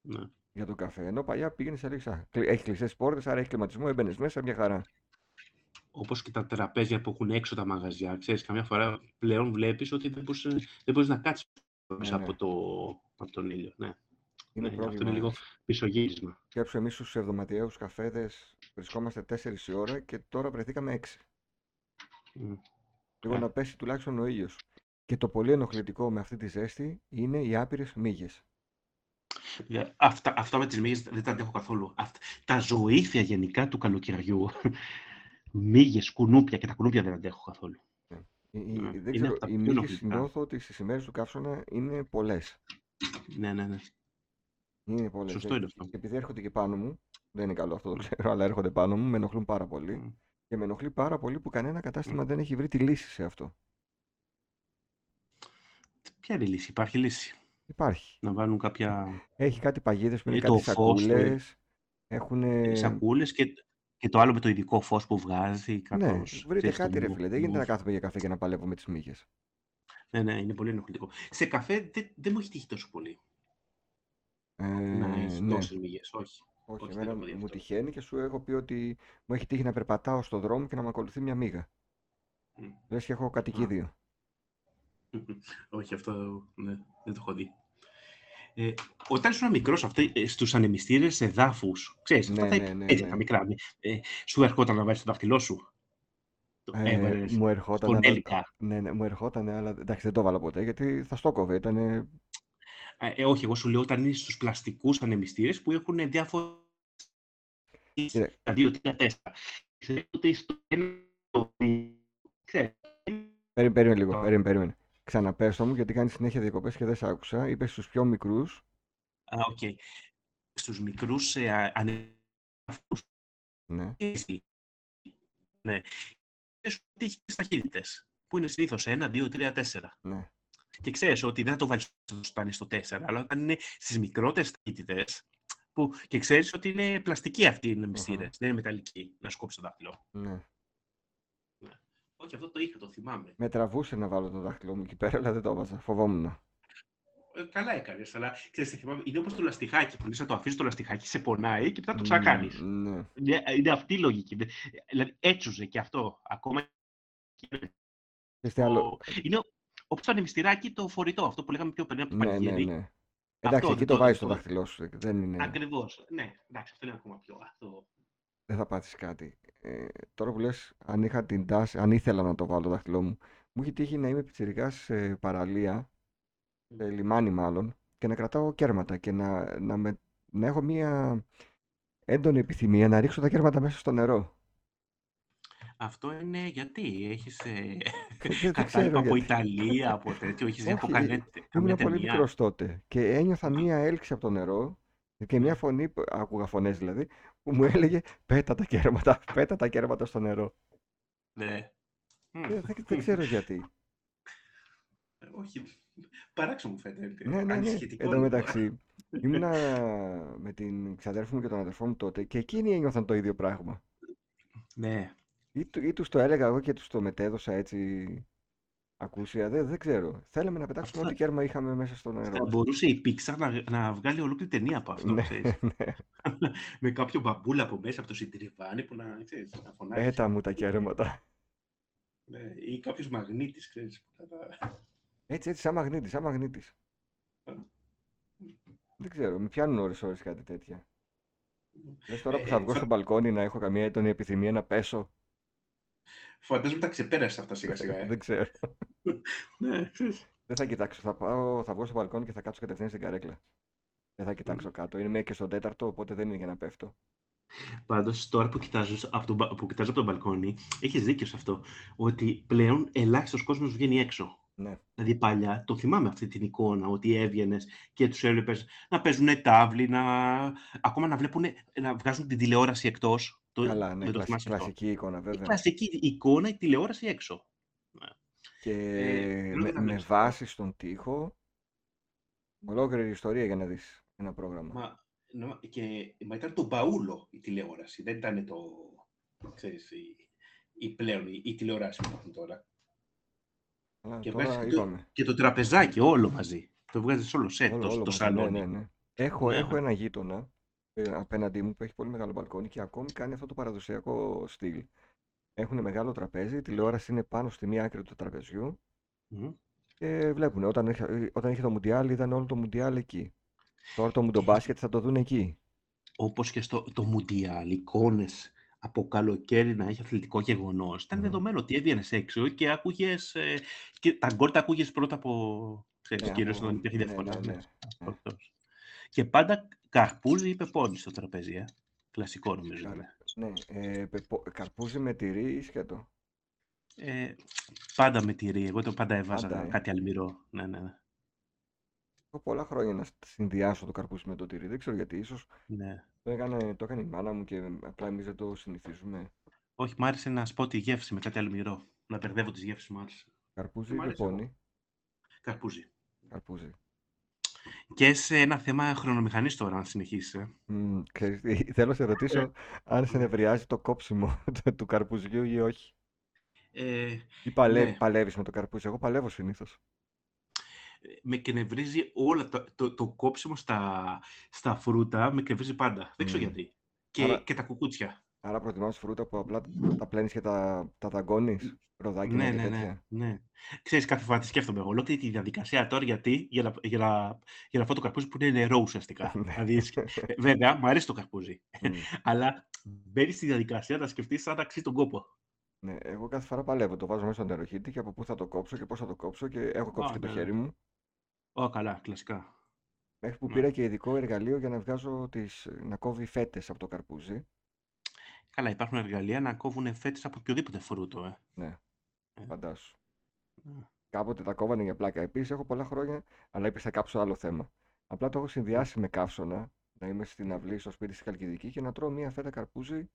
ναι. Ναι. για τον καφέ. Ενώ παλιά πήγαινες σε ρίξα. Έχεις κλειστές πόρτες, άρα έχεις κλιματισμό, έμπαινες μέσα μια χαρά. Όπως και τα τραπέζια που έχουν έξω τα μαγαζιά. Ξέρεις, καμιά φορά πλέον βλέπεις ότι δεν μπορείς, δεν μπορείς να κάτσεις μέσα ναι. από, το, από τον ήλιο. Ναι. Είναι ναι, αυτό πρόβλημα. είναι λίγο πισωγύρισμα. Σκέψου εμείς στου εβδομαδιαίους καφέδες βρισκόμαστε 4 η ώρα και τώρα βρεθήκαμε 6. Μμ. Λίγο Ε. να πέσει τουλάχιστον ο ήλιος. Και το πολύ ενοχλητικό με αυτή τη ζέστη είναι οι άπειρες μύγες. Ε, Αυτά, αυτά με τις μύγες δεν τα αντέχω καθόλου. Αυτά, τα ζωήφια γενικά του καλοκαιριού, μύγες, κουνούπια και τα κουνούπια δεν αντέχω καθόλου. Ναι, Δεν είναι ξέρω, από τα οι πιο μύγες ενοχλητικά. νιώθω ότι στις ημέρες του καύσωνα είναι πολλές. Ναι, ναι, ναι. Είναι πολλές. Σωστό είναι αυτό. Και επειδή έρχονται και πάνω μου, δεν είναι καλό αυτό το ξέρω, αλλά έρχονται πάνω μου, με ενοχλούν πάρα πολύ. Μμ. Και με ενοχλεί πάρα πολύ που κανένα κατάστημα δεν έχει βρει τη λύση σε αυτό. Ποια είναι η λύση, υπάρχει λύση. Υπάρχει. Να βάλουν κάποια... Έχει κάτι παγίδες που είναι Ή κάτι το φως, το- σακούλες. Έχουν. Οι σακούλες και, και το άλλο με το ειδικό φως που βγάζει. Ναι, Κάπως, βρείτε ξέρεις, το κάτι ρε μου- φίλε. Δεν γίνεται να μουφ. κάθομαι για καφέ και να παλεύω με τις μύγες. Ναι, ναι, είναι πολύ ενοχλητικό. Σε καφέ δεν, δεν μου έχει τύχει τόσο πολύ. Ε, να έχεις ναι. τόσες μύγες, όχι. Όχι, όχι, εμένα δεν έχω δει μου αυτό. τυχαίνει και σου έχω πει ότι μου έχει τύχει να περπατάω στο δρόμο και να με ακολουθεί μια μύγα. Μμ. Λες και έχω κατοικίδιο. όχι, αυτό ναι, δεν το έχω δει. Ε, όταν ήσουν μικρός, στους ανεμιστήρες εδάφους, ξέρεις, Ναι, αυτά τα, ναι, ναι, έτσι, ναι. τα μικρά, ε, σου έρχονταν να βάλει το δάχτυλό σου; Το Ε, έβαλες μου ερχόταν, στον αλλά, έλικα. ναι, ναι, μου ερχόταν, αλλά εντάξει δεν το έβαλα ποτέ γιατί θα στο κόβε. Ήταν, Ε, ε, όχι, εγώ σου λέω όταν είναι στους πλαστικούς ανεμιστήρες που έχουν διάφορα Κοίτα. δύο, τρία, τέσσερα. Ξέρω ότι στο ένα, το- ξέρεις, περίμενε, περίμενε λίγο, το- περίμενε, περίμενε. Ξαναπες το μου γιατί κάνει συνέχεια διακοπές και δεν σ' άκουσα. Είπες στους πιο μικρούς, Α, οκ. Στους μικρούς ε, α- ανεμιστήρες, ναι, εσύ. ναι, ξέρεις ότι έχει τις ταχύτητες, που είναι συνήθως 1, 2, 3, 4. ναι. Και ξέρεις ότι δεν θα το βάλεις όταν είναι στο 4, αλλά όταν είναι στις μικρότερες ταχύτητες, που, και ξέρεις ότι είναι πλαστική αυτή οι ανεμιστήρες, δεν είναι μεταλλική, να σκόψεις το δάχτυλο. ναι. Όχι, αυτό το είχα, το θυμάμαι. Με τραβούσε να βάλω το δάχτυλό μου εκεί πέρα, αλλά δεν το έβαζα. Φοβόμουν. Ε, καλά έκανες, αλλά ξέρεις, τι θυμάμαι, είναι όπως το λαστιχάκι που λες να το αφήσεις το λαστιχάκι, σε πονάει και μετά το ξανακάνεις. Μμ, Ναι. Είναι, είναι αυτή η λογική. Δηλαδή, έτσουζε και αυτό. Ακόμα και Ξέρεις τι άλλο. το... Είναι όπως το ανεμιστηράκι το φορητό, αυτό που λέγαμε πιο πριν από το Ναι, ναι, πανηγύρι. ναι. Εντάξει, εκεί δεν το το- βάζεις το το- δάχτυλό σου. Δεν είναι. Ακριβώς. Ναι, εντάξει, αυτό είναι ακόμα πιο. Αυτό... δεν θα πάθεις κάτι. Ε, τώρα που λες, αν είχα την τάση, αν ήθελα να το βάλω το δάχτυλό μου, μου έχει τύχει να είμαι πιτσιρικάς σε παραλία, σε λιμάνι μάλλον, και να κρατάω κέρματα και να, να, με, να έχω μία έντονη επιθυμία να ρίξω τα κέρματα μέσα στο νερό. αυτό είναι γιατί έχεις ε, Δεν, δεν κατάλοιπα ξέρω από γιατί. Ιταλία, από τέτοιο, έχεις δει από Όχι, κανένα- καμιά Ήμουν πολύ ταινία. μικρός τότε και ένιωθα μία έλξη από το νερό και μια φωνή, που- άκουγα φωνές δηλαδή, που μου έλεγε πέτα τα κέρματα, πέτα τα κέρματα στο νερό. Ναι. Μμ. Δεν, δεν- δεν ξέρω γιατί. Ε, Όχι, παράξενο μου φαίνεται. Ναι, ναι, ναι. Ανησυχητικό Εν τω λίγο. μεταξύ, ήμουνα με την ξαδέρφη μου και τον αδερφό μου τότε και εκείνοι ένιωθαν το ίδιο πράγμα. Ναι. Ή, του- ή τους το έλεγα εγώ και τους το μετέδωσα έτσι ακούσια, δεν, δεν ξέρω. Θέλαμε να πετάξουμε Αυτό- ό,τι κέρμα είχαμε μέσα στο Θα νερό. μπορούσε η Pixar να, να βγάλει ολόκληρη ταινία από αυτό, Ναι, ξέρεις. ναι. με κάποιο μπαμπούλα από μέσα από το συντριβάνι που να, ξέρεις, να φωνάζει. Πέτα μου τα κέρματα. Ναι, ή κάποιος μαγνήτης, ξέρεις. που θα τα- Έτσι, έτσι, σαν μαγνήτης, σαν μαγνήτης. Δεν ξέρω, με πιάνουν ώρες ώρες κάτι τέτοια. Λες τώρα που Ε, θα ε, βγω φα- στο μπαλκόνι να έχω καμία έντονη επιθυμία να πέσω. Φαντάζομαι τα ξεπέρασε αυτά σιγά σιγά. Ε. Δεν ξέρω. Ναι, ξέρεις. Δεν θα κοιτάξω. Θα, πάω, θα βγω στο μπαλκόνι και θα κάτσω κατευθείαν στην καρέκλα. Δεν θα κοιτάξω κάτω. Είναι μία και στον τέταρτο, οπότε δεν είναι για να πέφτω. Πάντως, τώρα που κοιτάζω από τον, μπα- που κοιτάζω από τον μπαλκόνι, έχεις δίκιο σε αυτό. Ότι πλέον ελάχιστος κόσμος βγαίνει έξω. Ναι. Δηλαδή παλιά, το θυμάμαι αυτή την εικόνα, ότι έβγαινες και τους έβλεπες να παίζουν τάβλη, να... ακόμα να βλέπουν, να βγάζουν την τηλεόραση εκτός. Το... Καλά, ναι, δεν το κλασ- θυμάσαι αυτό. κλασική εικόνα Η βέβαια. κλασική εικόνα, η τηλεόραση έξω. Και Ε, πλέον με, δεν τα με βλέπεις βάση στον τοίχο, ολόκληρη ιστορία για να δεις ένα πρόγραμμα. Μα, νο- και, μα ήταν το μπαούλο η τηλεόραση, δεν ήταν το, ξέρεις, η, η πλέον, η, η τηλεόραση που υπάρχουν τώρα. Αλλά Και, τώρα βγάζεις και, το, είπαμε. και το τραπεζάκι όλο μαζί. Το βγάζεις όλο σετ, Όλο, το, όλο το μαζί, ναι, σαλόνι. ναι, ναι. Έχω, Ναι, έχω ναι. ένα γείτονα ε, απέναντί μου που έχει πολύ μεγάλο μπαλκόνι και ακόμη κάνει αυτό το παραδοσιακό στυλ. Έχουν μεγάλο τραπέζι, η τηλεόραση είναι πάνω στη μία άκρη του τραπεζιού Μμ. και βλέπουν. Όταν, είχε- ε, όταν είχε το Μουντιάλ, είδαν όλο το Μουντιάλ εκεί. Τώρα το Μουντομπάσκετ θα το δουν εκεί. όπως και στο το Μουντιάλ, εικόνες από καλοκαίρι να έχει αθλητικό γεγονός. Ήταν Μμμ. δεδομένο ότι έβγαινες έξω και άκουγες, ε, και τα γκολ τα άκουγες πρώτα από, ξέρεις, Ναι, κυρίως από- όταν υπήρχε ναι, διαφορά. ναι, ναι, ναι, ναι. αυτός. Και πάντα καρπούζι ή πεπόνι στο τραπέζι, ε. Κλασικό νομίζω. Καρ- είναι. Ναι, ε, πεπο- καρπούζι με τυρί ή σκέτο; Ε, πάντα με τυρί. Εγώ το πάντα έβαζα Πάντα, ε. κάτι αλμυρό. Ναι, ναι, ναι. Έχω πολλά χρόνια να συνδυάσω το καρπούζι με το τυρί. Δεν ξέρω γιατί. Ίσως ναι. το έκανε, το έκανε η μάνα μου και απλά εμείς δεν το συνηθίζουμε. Όχι, μ' άρεσε να σπώ τη γεύση με κάτι αλμυρό. Να μπερδεύω τις γεύσεις μου άρεσε. Καρπούζι Μ' ή αρέσει πεπόνι. Καρπούζι. Καρπούζι. Και σε ένα θέμα χρονομηχανής τώρα, αν συνεχίσεις. ε. Μ, ξέρεις τι, θέλω να σε ρωτήσω αν σε νευριάζει το κόψιμο του- του καρπουζιού ή όχι. Ε, Ή παλε... ναι. παλεύεις με το καρπούζι; Εγώ παλεύω συνήθως. με κνευρίζει όλα το, το, το κόψιμο στα, στα φρούτα, με κνευρίζει πάντα. Δεν ξέρω Μμ. γιατί. Και, Άρα- και τα κουκούτσια. Άρα προτιμάς φρούτα που απλά τα πλένεις και τα, τα δαγκώνεις. Ροδάκινα Ναι, και ναι, ναι, τέτοια. ναι. Ξέρεις, κάθε φορά τη σκέφτομαι εγώ. Ολόκληρη τη διαδικασία τώρα γιατί, για να, για να, για να φάω το καρπούζι που είναι νερό ουσιαστικά. Ναι. δηλαδή, σκ- ε, βέβαια, μου αρέσει το καρπούζι. Μμ. αλλά μπαίνεις στη διαδικασία να σκεφτείς αν αξίζει τον κόπο. Ναι, εγώ κάθε φορά παλεύω. Το βάζω μέσα στον νεροχύτη και από πού θα το κόψω και πώς θα το κόψω και έχω κόψει Α, και το ναι. χέρι μου. Ω, καλά, κλασικά. Μέχρι που Ναι. πήρα και ειδικό εργαλείο για να βγάζω τις, να κόβει φέτες από το καρπούζι. Καλά, υπάρχουν εργαλεία να κόβουν φέτε από οποιοδήποτε φρούτο. Ε. Ναι, Ε. φαντάσου. Ναι. Κάποτε τα κόβανε για πλάκα. Επίσης έχω πολλά χρόνια, αλλά είπε θα κάψω άλλο θέμα. Απλά το έχω συνδυάσει με καύσωνα, να είμαι στην αυλή στο σπίτι στη Χαλκιδική και να τρώω μία φέτα καρπούζι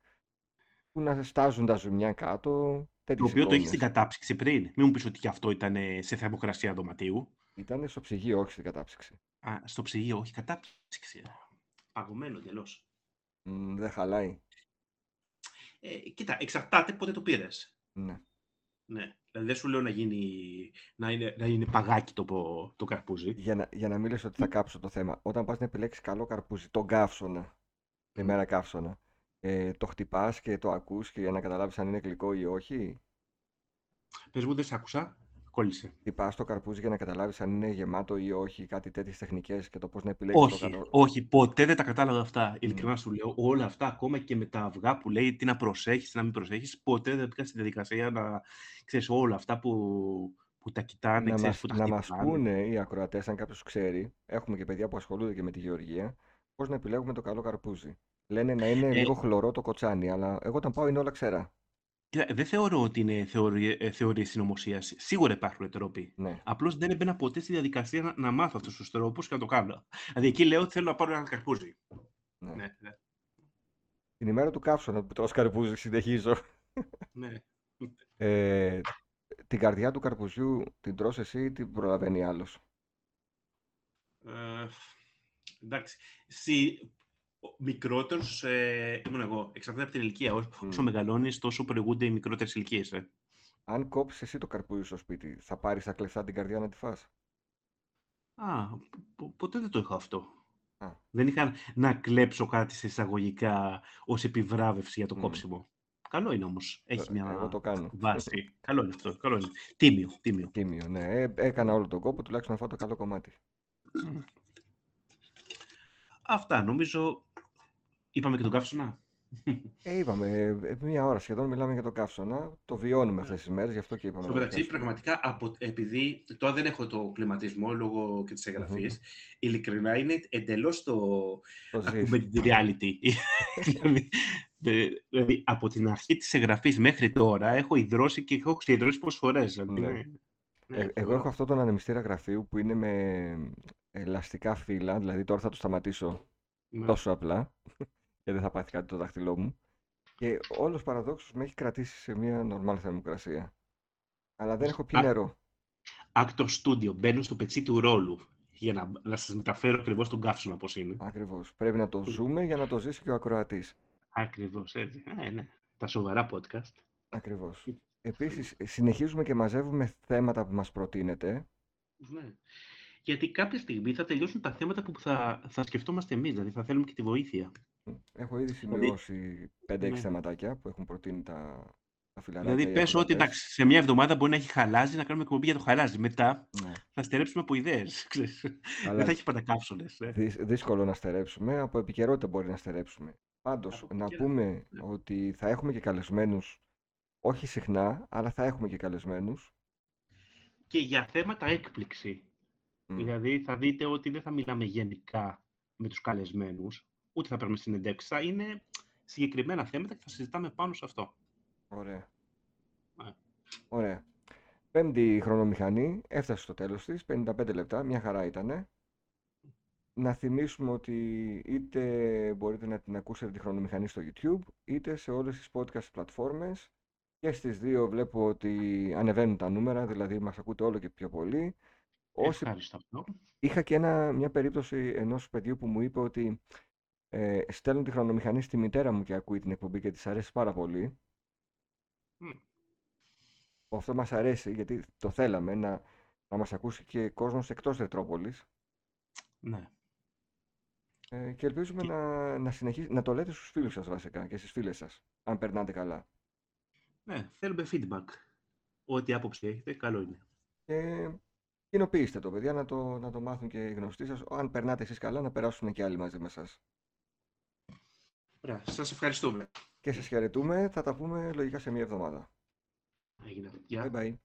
που να στάζουν τα ζουμιά κάτω. Το Τέτοιες οποίο το έχεις στην εικόνες. κατάψυξη πριν. Μην μου πεις ότι και αυτό ήταν ε, σε θερμοκρασία δωματίου. Ήταν στο ψυγείο, όχι στην κατάψυξη. Α, στο ψυγείο, όχι κατάψυξη. ε. Παγωμένο εντελώ. Μ, δεν χαλάει. Ε, κοίτα, εξαρτάται πότε το πήρες. Ναι. Ναι. Δηλαδή δεν σου λέω να γίνει, να είναι, να είναι παγάκι το, πο- το καρπούζι. Για να, για να μην λες ότι θα κάψω το θέμα. Όταν πας να επιλέξεις καλό καρπούζι, τον καύσωνα, τη Μμ. μέρα καύσωνα, ε, το χτυπάς και το ακούς και για να καταλάβεις αν είναι γλυκό ή όχι. Πες μου, δεν σ' άκουσα. Κόλλησε. Χτυπάς το καρπούζι για να καταλάβεις αν είναι γεμάτο ή όχι, κάτι τέτοιες τεχνικές και το πώς να επιλέγεις το Όχι, καλό. όχι, ποτέ δεν τα κατάλαβα αυτά. Μμ. Ειλικρινά σου λέω, όλα αυτά, ακόμα και με τα αυγά που λέει τι να προσέχεις, τι να μην προσέχεις, ποτέ δεν μπήκα στη διαδικασία να ξέρεις όλα αυτά που, που τα κοιτάνε, Να ξέρεις, μας, που τα να μας χτυπάνε. πούνε οι ακροατές, αν κάποιος ξέρει, έχουμε και παιδιά που ασχολούνται και με τη γεωργία, πώς να επιλέγουμε το καλό καρπούζι. Λένε να είναι Ε, λίγο χλωρό το κοτσάνι, αλλά εγώ όταν πάω είναι όλα ξερά. Κοίτα, δεν θεωρώ ότι είναι θεωρία, ε, θεωρίες συνωμοσίας. Σίγουρα υπάρχουν τρόποι. Ναι. Απλώς δεν έμπαινα ποτέ στη διαδικασία να, να μάθω αυτούς τους τρόπους και να το κάνω. Δηλαδή εκεί λέω ότι θέλω να πάρω ένα καρπούζι. ναι. Ναι, ναι, Την ημέρα του καύσωνα που τρως καρπούζι, συνεχίζω. ναι. Ε, την καρδιά του καρπουζιού την τρως εσύ ή την προλαβαίνει άλλος; Ε, εντάξει. Συ, ο μικρότερος ε, ήμουν εγώ. Εξαρτάται από την ηλικία. Όσο, όσο Μμ. μεγαλώνεις, τόσο προηγούνται οι μικρότερες ηλικίες. Ε. Αν κόψεις εσύ το καρπούζι στο σπίτι, θα πάρεις τα κλεφτά την καρδιά να τη φας; Α, πο- ποτέ δεν το είχα αυτό. Α. Δεν είχα να κλέψω κάτι σε εισαγωγικά ως επιβράβευση για το Μμ. κόψιμο. Καλό είναι όμως. Έχεις Ε, Εγώ το μια κάνω. βάση. Καλό είναι αυτό. Καλό είναι. Τίμιο, τίμιο. Τίμιο, ναι. Ε, έκανα όλο τον κόπο, τουλάχιστον να φάω το καλό κομμάτι. Αυτά. Νομίζω είπαμε και τον καύσωνα. Ε, είπαμε, ε, ε, μία ώρα σχεδόν μιλάμε για το καύσωνα. Το βιώνουμε αυτές τις μέρες, γι' αυτό και είπαμε Στο να το μεταξύ, πιάσουμε. πραγματικά, από, επειδή τώρα δεν έχω το κλιματισμό λόγω και της Μμμ. εγγραφής, ειλικρινά είναι εντελώς το Το ζεις. augmented reality. δηλαδή, δε- δηλαδή, από την αρχή της εγγραφής μέχρι τώρα έχω ιδρώσει και έχω ξεδρώσει πόσες φορές. Δηλαδή, Ναι. είναι- ναι, Ε, εγώ φοβερό. έχω αυτό τον ανεμιστήρα γραφείου που είναι με ελαστικά φύλλα, δηλαδή τώρα θα το σταματήσω Ναι. τόσο απλά και δεν θα πάθει κάτι το δάχτυλό μου. Και όλος παραδόξως με έχει κρατήσει σε μια νορμάλ θερμοκρασία. Αλλά δεν έχω πιει Α- νερό. Actor Studio. Μπαίνω στο πετσί του ρόλου για να, να σας μεταφέρω ακριβώς τον καύσωνα πώς είναι. Ακριβώς. Πρέπει να το ζούμε για να το ζήσει και ο ακροατής. Ακριβώς έτσι. Ε, ναι. Τα σοβαρά podcast. Ακριβώς. Επίσης, συνεχίζουμε και μαζεύουμε θέματα που μας προτείνετε. Ναι. Γιατί κάποια στιγμή θα τελειώσουν τα θέματα που θα, θα σκεφτόμαστε εμείς, δηλαδή θα θέλουμε και τη βοήθεια. Έχω ήδη Δηλαδή- σημειώσει 5-6 Ναι. θεματάκια που έχουν προτείνει τα, τα φιλαράκια Δηλαδή, οι πες ότι ακροατές. εντάξει, σε μια εβδομάδα μπορεί να έχει χαλάζει, να κάνουμε εκπομπή για το χαλάζει. Μετά Ναι. θα στερέψουμε από ιδέες. Αλλά Δεν θα έχει πάντα κάψονες. Ε. δυσ- δύσκολο να στερέψουμε, από επικαιρότητα μπορεί να στερέψουμε. Πάντως, Από να επικαιρότητα, πούμε ναι. ότι θα έχουμε και καλεσμένους, όχι συχνά, αλλά θα έχουμε και καλεσμένους. Και για θέματα έκπληξη. Μμ. Δηλαδή, θα δείτε ότι δεν θα μιλάμε γενικά με τους καλεσμένους, ούτε θα παίρνουμε συνεντεύξεις. Θα είναι συγκεκριμένα θέματα και θα συζητάμε πάνω σε αυτό. Ωραία. Ναι. Ωραία. Πέμπτη χρονομηχανή, έφτασε στο τέλος της, 55 λεπτά, μια χαρά ήτανε. Να θυμίσουμε ότι είτε μπορείτε να την ακούσετε τη χρονομηχανή στο YouTube, είτε σε όλες τις podcast πλατφόρμες. Και στις δύο βλέπω ότι ανεβαίνουν τα νούμερα, δηλαδή μας ακούτε όλο και πιο πολύ. όσοι Ευχαριστώ. Είχα και ένα, μια περίπτωση ενός παιδιού που μου είπε ότι ε, στέλνω τη χρονομηχανή στη μητέρα μου και ακούει την εκπομπή και της αρέσει πάρα πολύ. Μμ. Αυτό μας αρέσει γιατί το θέλαμε να, να μας ακούσει και κόσμος εκτός Ρετρόπολης Ναι. ε, και ελπίζουμε Και- να, να, συνεχίσει, να το λέτε στους φίλους σας βασικά και στις φίλες σας, αν περνάτε καλά. ναι, θέλουμε feedback. Ό,τι άποψη έχετε, καλό είναι. Και κοινοποιήστε το, παιδιά, να το, να το μάθουν και οι γνωστοί σας. Αν περνάτε εσείς καλά, να περάσουν και άλλοι μαζί με σας. Ωραία, σας ευχαριστούμε. Και σας χαιρετούμε. Θα τα πούμε λογικά σε μία εβδομάδα. Έγινε. Γεια. Bye bye.